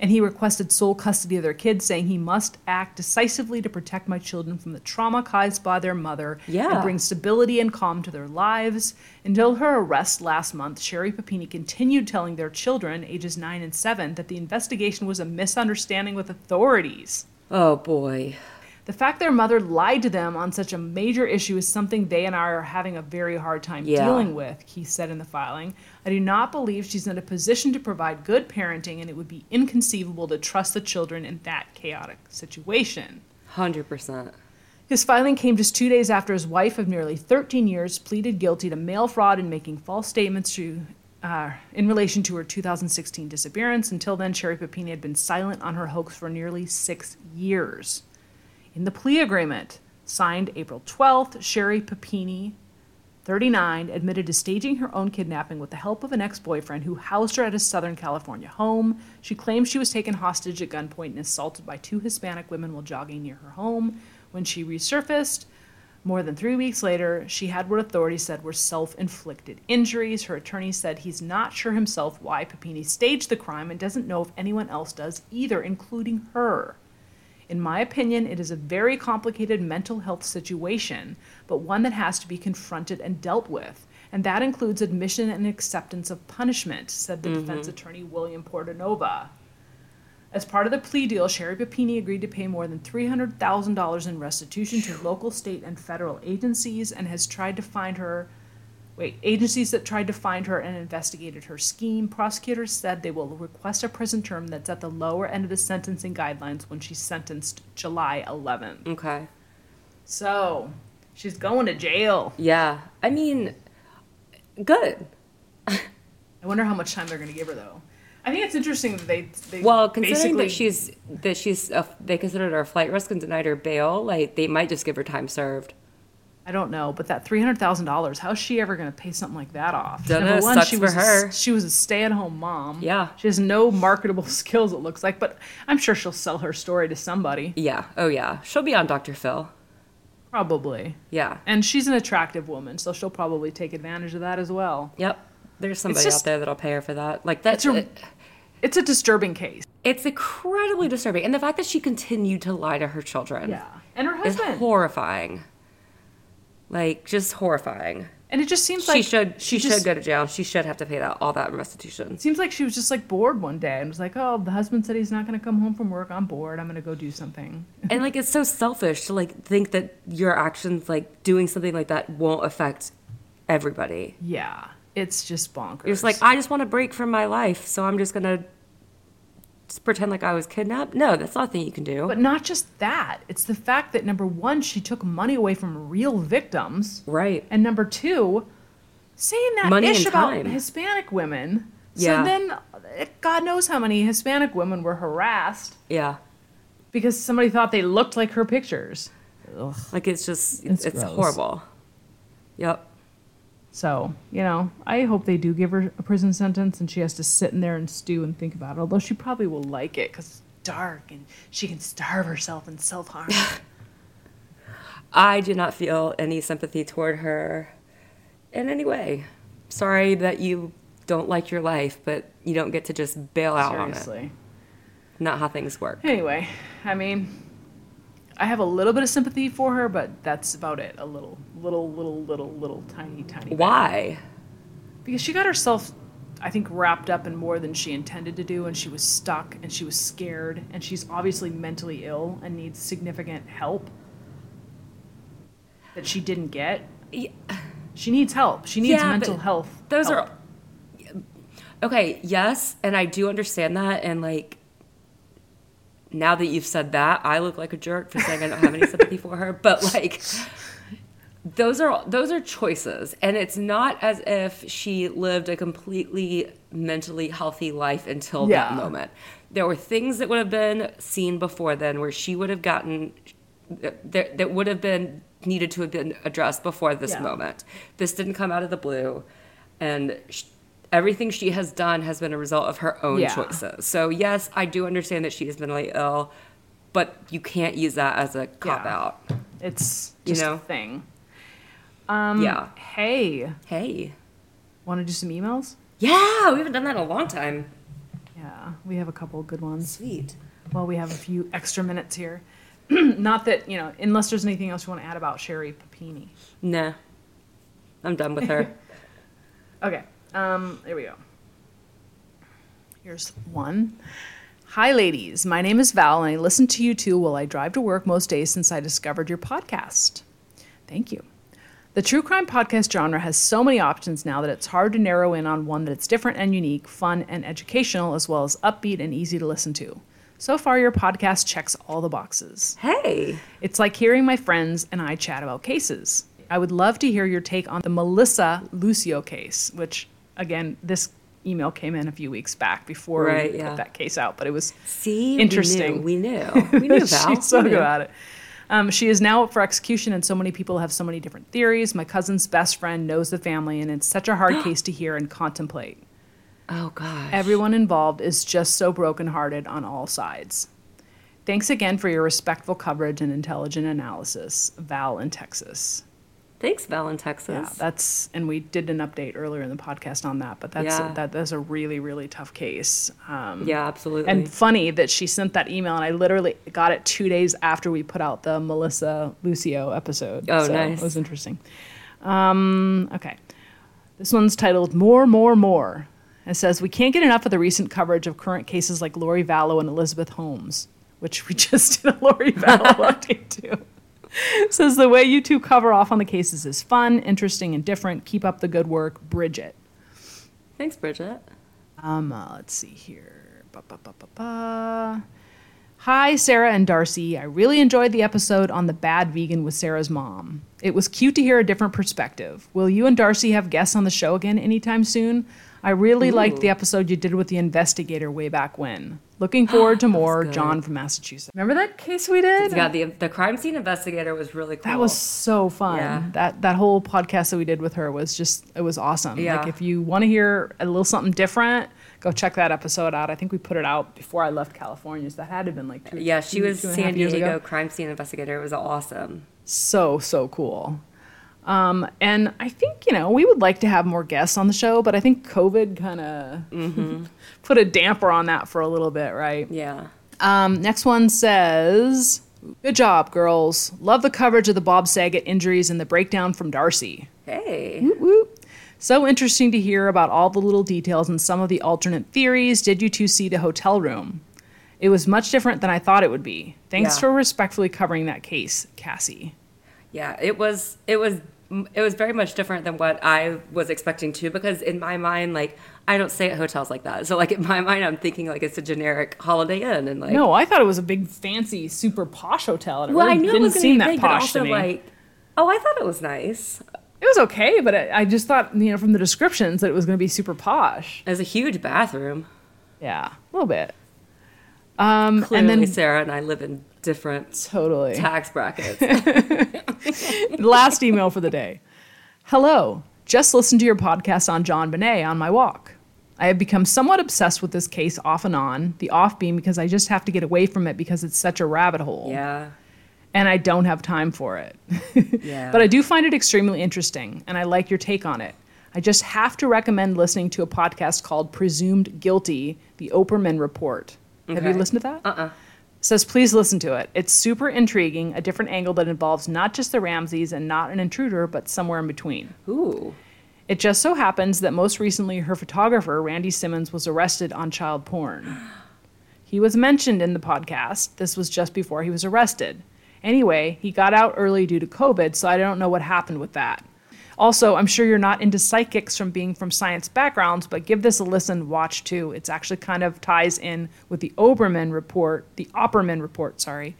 Speaker 1: and he requested sole custody of their kids, saying he must act decisively to protect my children from the trauma caused by their mother
Speaker 2: Yeah.
Speaker 1: and bring stability and calm to their lives. Until her arrest last month, Sherri Papini continued telling their children, ages 9 and 7, that the investigation was a misunderstanding with authorities.
Speaker 2: Oh boy.
Speaker 1: The fact their mother lied to them on such a major issue is something they and I are having a very hard time
Speaker 2: Yeah.
Speaker 1: dealing with, Keith said in the filing. I do not believe she's in a position to provide good parenting, and it would be inconceivable to trust the children in that chaotic situation.
Speaker 2: Hundred percent.
Speaker 1: His filing came just two days after his wife of nearly 13 years pleaded guilty to mail fraud and making false statements to, uh, in relation to her 2016 disappearance. Until then, Sherri Papini had been silent on her hoax for nearly six years. In the plea agreement, signed April 12th, Sherri Papini, 39, admitted to staging her own kidnapping with the help of an ex boyfriend who housed her at his Southern California home. She claims she was taken hostage at gunpoint and assaulted by two Hispanic women while jogging near her home. When she resurfaced, more than three weeks later, she had what authorities said were self inflicted injuries. Her attorney said he's not sure himself why Papini staged the crime and doesn't know if anyone else does either, including her. In my opinion, it is a very complicated mental health situation, but one that has to be confronted and dealt with. And that includes admission and acceptance of punishment, said the defense mm-hmm. attorney William Portanova. As part of the plea deal, Sherri Papini agreed to pay more than $300,000 in restitution to local, state, and federal agencies and has tried to find her. Wait, agencies that tried to find her and investigated her scheme. Prosecutors said they will request a prison term that's at the lower end of the sentencing guidelines when she's sentenced July 11th.
Speaker 2: Okay.
Speaker 1: So, she's going to jail.
Speaker 2: Yeah. I mean, good.
Speaker 1: I wonder how much time they're going to give her, though. I think it's interesting that they, they
Speaker 2: Well, considering
Speaker 1: basically
Speaker 2: that she's that she's a, they considered her a flight risk and denied her bail, like they might just give her time served.
Speaker 1: I don't know, but that three hundred thousand dollars, how's she ever going to pay something like that off?
Speaker 2: Dunno, sucks
Speaker 1: she
Speaker 2: for
Speaker 1: was a-
Speaker 2: her.
Speaker 1: she was a stay-at-home mom.
Speaker 2: Yeah.
Speaker 1: she has no marketable skills. It looks like, but I'm sure she'll sell her story to somebody,
Speaker 2: Yeah. Oh yeah. She'll be on Dr. Phil.
Speaker 1: probably.
Speaker 2: Yeah.
Speaker 1: And she's an attractive woman, so she'll probably take advantage of that as well.
Speaker 2: Yep. There's somebody
Speaker 1: just-
Speaker 2: out there that'll pay her for that. Like that's
Speaker 1: It's a-
Speaker 2: it- uh,
Speaker 1: It's a disturbing case.
Speaker 2: it's incredibly disturbing, and the fact that she continued to lie to her children Yeah.
Speaker 1: and her
Speaker 2: is
Speaker 1: husband.
Speaker 2: horrifying. Like just horrifying.
Speaker 1: and it just seems
Speaker 2: she
Speaker 1: like
Speaker 2: should she
Speaker 1: just-
Speaker 2: should go to jail. She should have to pay that all that restitution.
Speaker 1: Seems like she was just like bored one day and was like, "Oh, the husband said he's not going to come home from work. I'm bored. I'm going to go do something."
Speaker 2: and like it's so selfish to like think that your actions like doing something like that won't affect everybody.
Speaker 1: Yeah, it's just bonkers.
Speaker 2: You're like I just want a break from my life, so I'm just gonna just pretend like I was kidnapped. No, that's not a thing you can do.
Speaker 1: But not just that. It's the fact that number one, she took money away from real victims,
Speaker 2: right.
Speaker 1: and number two, saying that
Speaker 2: Money
Speaker 1: ish about
Speaker 2: time.
Speaker 1: Hispanic women.
Speaker 2: Yeah.
Speaker 1: So then, uh, God knows how many Hispanic women were harassed
Speaker 2: Yeah.
Speaker 1: because somebody thought they looked like her pictures. Ugh.
Speaker 2: Like it's just
Speaker 1: It's
Speaker 2: it's,
Speaker 1: gross.
Speaker 2: horrible. Yep.
Speaker 1: So, you know, I hope they do give her a prison sentence and she has to sit in there and stew and think about it. Although she probably will like it because it's dark and she can starve herself and self harm.
Speaker 2: I do not feel any sympathy toward her in any way. Sorry that you don't like your life, but you don't get to just bail out on it.
Speaker 1: Seriously.
Speaker 2: not how things work.
Speaker 1: Anyway, I mean, I have a little bit of sympathy for her, but that's about it. A little, little, little, little, little, tiny, tiny. bit.
Speaker 2: Why?
Speaker 1: Because she got herself, I think, wrapped up in more than she intended to do, and she was stuck, and she was scared, and she's obviously mentally ill and needs significant help that she didn't get.
Speaker 2: Yeah.
Speaker 1: She needs help. She needs
Speaker 2: Yeah,
Speaker 1: mental health.
Speaker 2: Those
Speaker 1: help.
Speaker 2: are okay. Yes, and I do understand that. And like, now that you've said that, I look like a jerk for saying I don't have any sympathy for her. But like, those are those are choices, and it's not as if she lived a completely mentally healthy life until
Speaker 1: Yeah.
Speaker 2: that moment. There were things that would have been seen before then, where she would have gotten that, that would have been needed to have been addressed before this
Speaker 1: Yeah.
Speaker 2: moment. This didn't come out of the blue, and sh- everything she has done has been a result of her own
Speaker 1: Yeah.
Speaker 2: choices. So yes, I do understand that she is mentally ill, but you can't use that as a cop
Speaker 1: Yeah.
Speaker 2: out.
Speaker 1: It's
Speaker 2: You know?
Speaker 1: a thing. Um,
Speaker 2: yeah.
Speaker 1: Hey,
Speaker 2: Hey.
Speaker 1: want to do some emails?
Speaker 2: Yeah, we haven't done that in a long time.
Speaker 1: Yeah, we have a couple good ones.
Speaker 2: Sweet.
Speaker 1: Well, we have a few extra minutes here. Not that, you know, unless there's anything else you want to add about Sherri Papini.
Speaker 2: Nah. I'm done with her.
Speaker 1: Okay, um, there we go. Here's one. Hi, ladies. My name is Val, and I listen to you two while I drive to work most days since I discovered your podcast. Thank you. The true crime podcast genre has so many options now that it's hard to narrow in on one that's different and unique, fun and educational, as well as upbeat and easy to listen to. So far, your podcast checks all the boxes.
Speaker 2: hey.
Speaker 1: It's like hearing my friends and I chat about cases. I would love to hear your take on the Melissa Lucio case, which, again, this email came in a few weeks back before
Speaker 2: Right,
Speaker 1: we
Speaker 2: yeah.
Speaker 1: put that case out, but it was
Speaker 2: See,
Speaker 1: Interesting.
Speaker 2: We knew. We knew, we knew Val.
Speaker 1: She's so good at it. Um, she is now up for execution, and so many people have so many different theories. My cousin's best friend knows the family, and it's such a hard case to hear and contemplate.
Speaker 2: Oh gosh.
Speaker 1: Everyone involved is just so brokenhearted on all sides. Thanks again for your respectful coverage and intelligent analysis. Val in Texas.
Speaker 2: Thanks, Val in Texas.
Speaker 1: Yeah, that's and we did an update earlier in the podcast on that, but that's
Speaker 2: Yeah.
Speaker 1: that that's a really really tough case. Um,
Speaker 2: yeah, absolutely.
Speaker 1: and funny that she sent that email, and I literally got it two days after we put out the Melissa Lucio episode.
Speaker 2: Oh,
Speaker 1: so
Speaker 2: nice.
Speaker 1: It was interesting. Um, okay. This one's titled More, More, More. It says, We can't get enough of the recent coverage of current cases like Lori Vallow and Elizabeth Holmes, which we just did a Lori Vallow update to. Says, The way you two cover off on the cases is fun, interesting, and different. Keep up the good work, Bridget.
Speaker 2: Thanks, Bridget.
Speaker 1: Um, uh, let's see here. Ba, ba, ba. Hi, Sarah and Darcy. I really enjoyed the episode on the bad vegan with Sarah's mom. It was cute to hear a different perspective. Will you and Darcy have guests on the show again anytime soon? I really liked the episode you did with the investigator way back when. Looking forward to more. John from Massachusetts. Remember that case we did?
Speaker 2: Yeah, the the crime scene investigator was really cool.
Speaker 1: That was so fun.
Speaker 2: Yeah.
Speaker 1: That that whole podcast that we did with her was just it was awesome.
Speaker 2: Yeah.
Speaker 1: Like if you want to hear a little something different, go check that episode out. I think we put it out before I left California. So that had to have been like two.
Speaker 2: Yeah, she
Speaker 1: two-
Speaker 2: was
Speaker 1: two and a half
Speaker 2: San Diego crime scene investigator. It was awesome.
Speaker 1: So so cool. Um, and I think you know we would like to have more guests on the show, but I think COVID kind of
Speaker 2: Mm-hmm.
Speaker 1: put a damper on that for a little bit, right?
Speaker 2: Yeah.
Speaker 1: Um, next one says, "Good job, girls. Love the coverage of the Bob Saget injuries and the breakdown from Darcy."
Speaker 2: Hey.
Speaker 1: So interesting to hear about all the little details and some of the alternate theories. Did you two see the hotel room? It was much different than I thought it would be. Thanks
Speaker 2: Yeah.
Speaker 1: for respectfully covering that case, Cassie.
Speaker 2: Yeah, it was it was it was very much different than what I was expecting to because in my mind like I don't stay at hotels like that. So like in my mind I'm thinking like it's a generic holiday inn and like
Speaker 1: No, I thought it was a big, fancy, super posh hotel. and It
Speaker 2: Well,
Speaker 1: really
Speaker 2: I knew
Speaker 1: didn't
Speaker 2: it was going
Speaker 1: seem
Speaker 2: to be
Speaker 1: that
Speaker 2: big, but
Speaker 1: posh
Speaker 2: also
Speaker 1: to me.
Speaker 2: like oh, I thought it was nice.
Speaker 1: it was okay, but I, I just thought, you know, from the descriptions that it was going to be super posh.
Speaker 2: It was a huge bathroom.
Speaker 1: Yeah, a little bit. Um,
Speaker 2: Clearly,
Speaker 1: and then
Speaker 2: Sarah and I live in different
Speaker 1: totally.
Speaker 2: tax brackets.
Speaker 1: Last email for the day. Hello. Just listened to your podcast on JonBenét on my walk. I have become somewhat obsessed with this case off and on, the off being because I just have to get away from it because it's such a rabbit hole.
Speaker 2: yeah.
Speaker 1: And I don't have time for it.
Speaker 2: Yeah.
Speaker 1: But I do find it extremely interesting, and I like your take on it. I just have to recommend listening to a podcast called Presumed Guilty The Opperman Report. Have you listened to that?
Speaker 2: Uh-uh.
Speaker 1: Says please listen to it. It's super intriguing, a different angle that involves not just the Ramseys and not an intruder, but somewhere in between.
Speaker 2: Ooh.
Speaker 1: It just so happens that most recently her photographer, Randy Simons, was arrested on child porn. He was mentioned in the podcast. This was just before he was arrested. Anyway, he got out early due to COVID, so I don't know what happened with that. Also, I'm sure you're not into psychics from being from science backgrounds, but give this a listen, watch too. It's actually kind of ties in with the Oberman report, the Opperman report, sorry.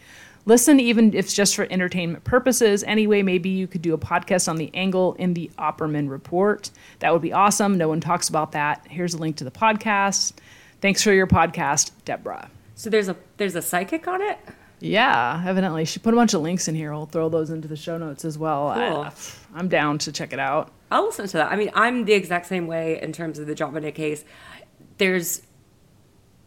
Speaker 1: Listen, even if it's just for entertainment purposes. Anyway, maybe you could do a podcast on the angle in the Opperman report. That would be awesome. No one talks about that. Here's a link to the podcast. Thanks for your podcast, Deborah.
Speaker 2: So there's a there's a psychic on it?
Speaker 1: Yeah, evidently. She put a bunch of links in here. We'll throw those into the show notes as well.
Speaker 2: Cool.
Speaker 1: I, I'm down to check it out.
Speaker 2: I'll listen to that. I mean, I'm the exact same way in terms of the Dominic case. There's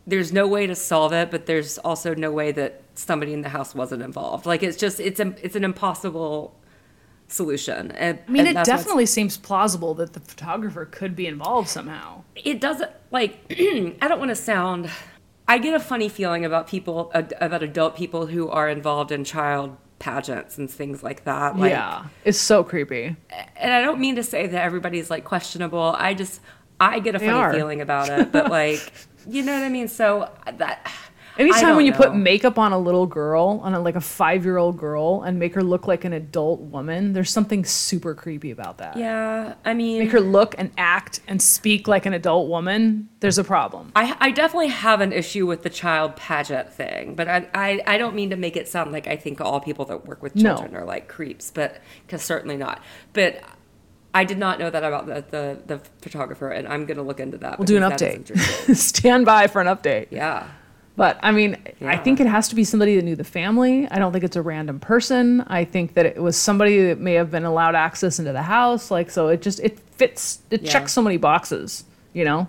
Speaker 2: there's no way to solve it, but there's also no way that somebody in the house wasn't involved. Like it's just it's a, it's an impossible solution. And,
Speaker 1: I mean, it definitely seems plausible that the photographer could be involved somehow.
Speaker 2: it doesn't like I don't want to sound I get a funny feeling about people about adult people who are involved in child pageants and things like that. Like,
Speaker 1: yeah, it's so creepy.
Speaker 2: and I don't mean to say that everybody's like questionable. I just I get a
Speaker 1: They
Speaker 2: funny
Speaker 1: are.
Speaker 2: feeling about it, but like you know what I mean. So that
Speaker 1: Anytime when you put makeup on a little girl, on a, like a five year old girl, and make her look like an adult woman, there's something super creepy about that.
Speaker 2: yeah, I mean,
Speaker 1: Make her look and act and speak like an adult woman, there's a problem.
Speaker 2: I, I definitely have an issue with the child pageant thing, but I, I, I don't mean to make it sound like I think all people that work with
Speaker 1: No.
Speaker 2: children are like creeps, but because certainly not. But I did not know that about the, the, the photographer, and I'm going to look into that.
Speaker 1: We'll do an update. Stand by for an update.
Speaker 2: yeah.
Speaker 1: But I mean, I think it has to be somebody that knew the family. I don't think it's a random person. I think that it was somebody that may have been allowed access into the house. Like, so it just, it fits, it
Speaker 2: Yeah.
Speaker 1: checks so many boxes, you know?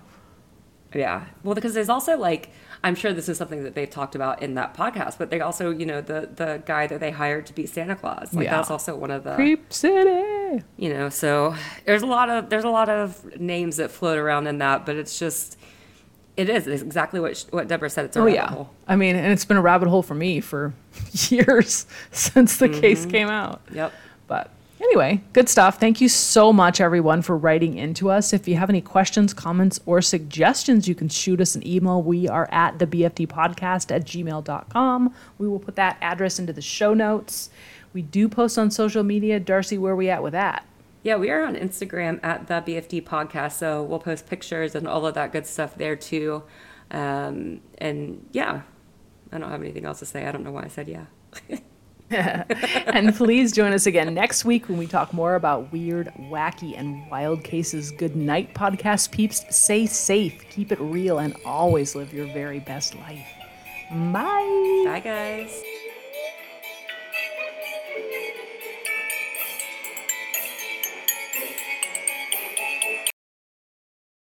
Speaker 2: Yeah. Well, because there's also like, I'm sure this is something that they've talked about in that podcast, but they also, you know, the the guy that they hired to be Santa Claus, like
Speaker 1: Yeah.
Speaker 2: that's also one of the,
Speaker 1: Creep City.
Speaker 2: you know, so there's a lot of there's a lot of names that float around in that, but it's just, it is it's exactly what sh- what Deborah said. It's a
Speaker 1: Oh,
Speaker 2: rabbit
Speaker 1: yeah.
Speaker 2: hole.
Speaker 1: I mean, and it's been a rabbit hole for me for years since the
Speaker 2: Mm-hmm.
Speaker 1: case came out.
Speaker 2: Yep.
Speaker 1: But anyway, good stuff. Thank you so much, everyone, for writing into us. If you have any questions, comments, or suggestions, you can shoot us an email. We are at the BFD podcast at gmail.com. We will put that address into the show notes. We do post on social media. Darcy, where are we at with that?
Speaker 2: Yeah, we are on Instagram at the BFD podcast, so we'll post pictures and all of that good stuff there too. Um, and yeah, I don't have anything else to say. I don't know why I said yeah.
Speaker 1: and please join us again next week when we talk more about weird, wacky, and wild cases. Good night, podcast peeps. Stay safe, keep it real, and always live your very best life. Bye.
Speaker 2: Bye, guys.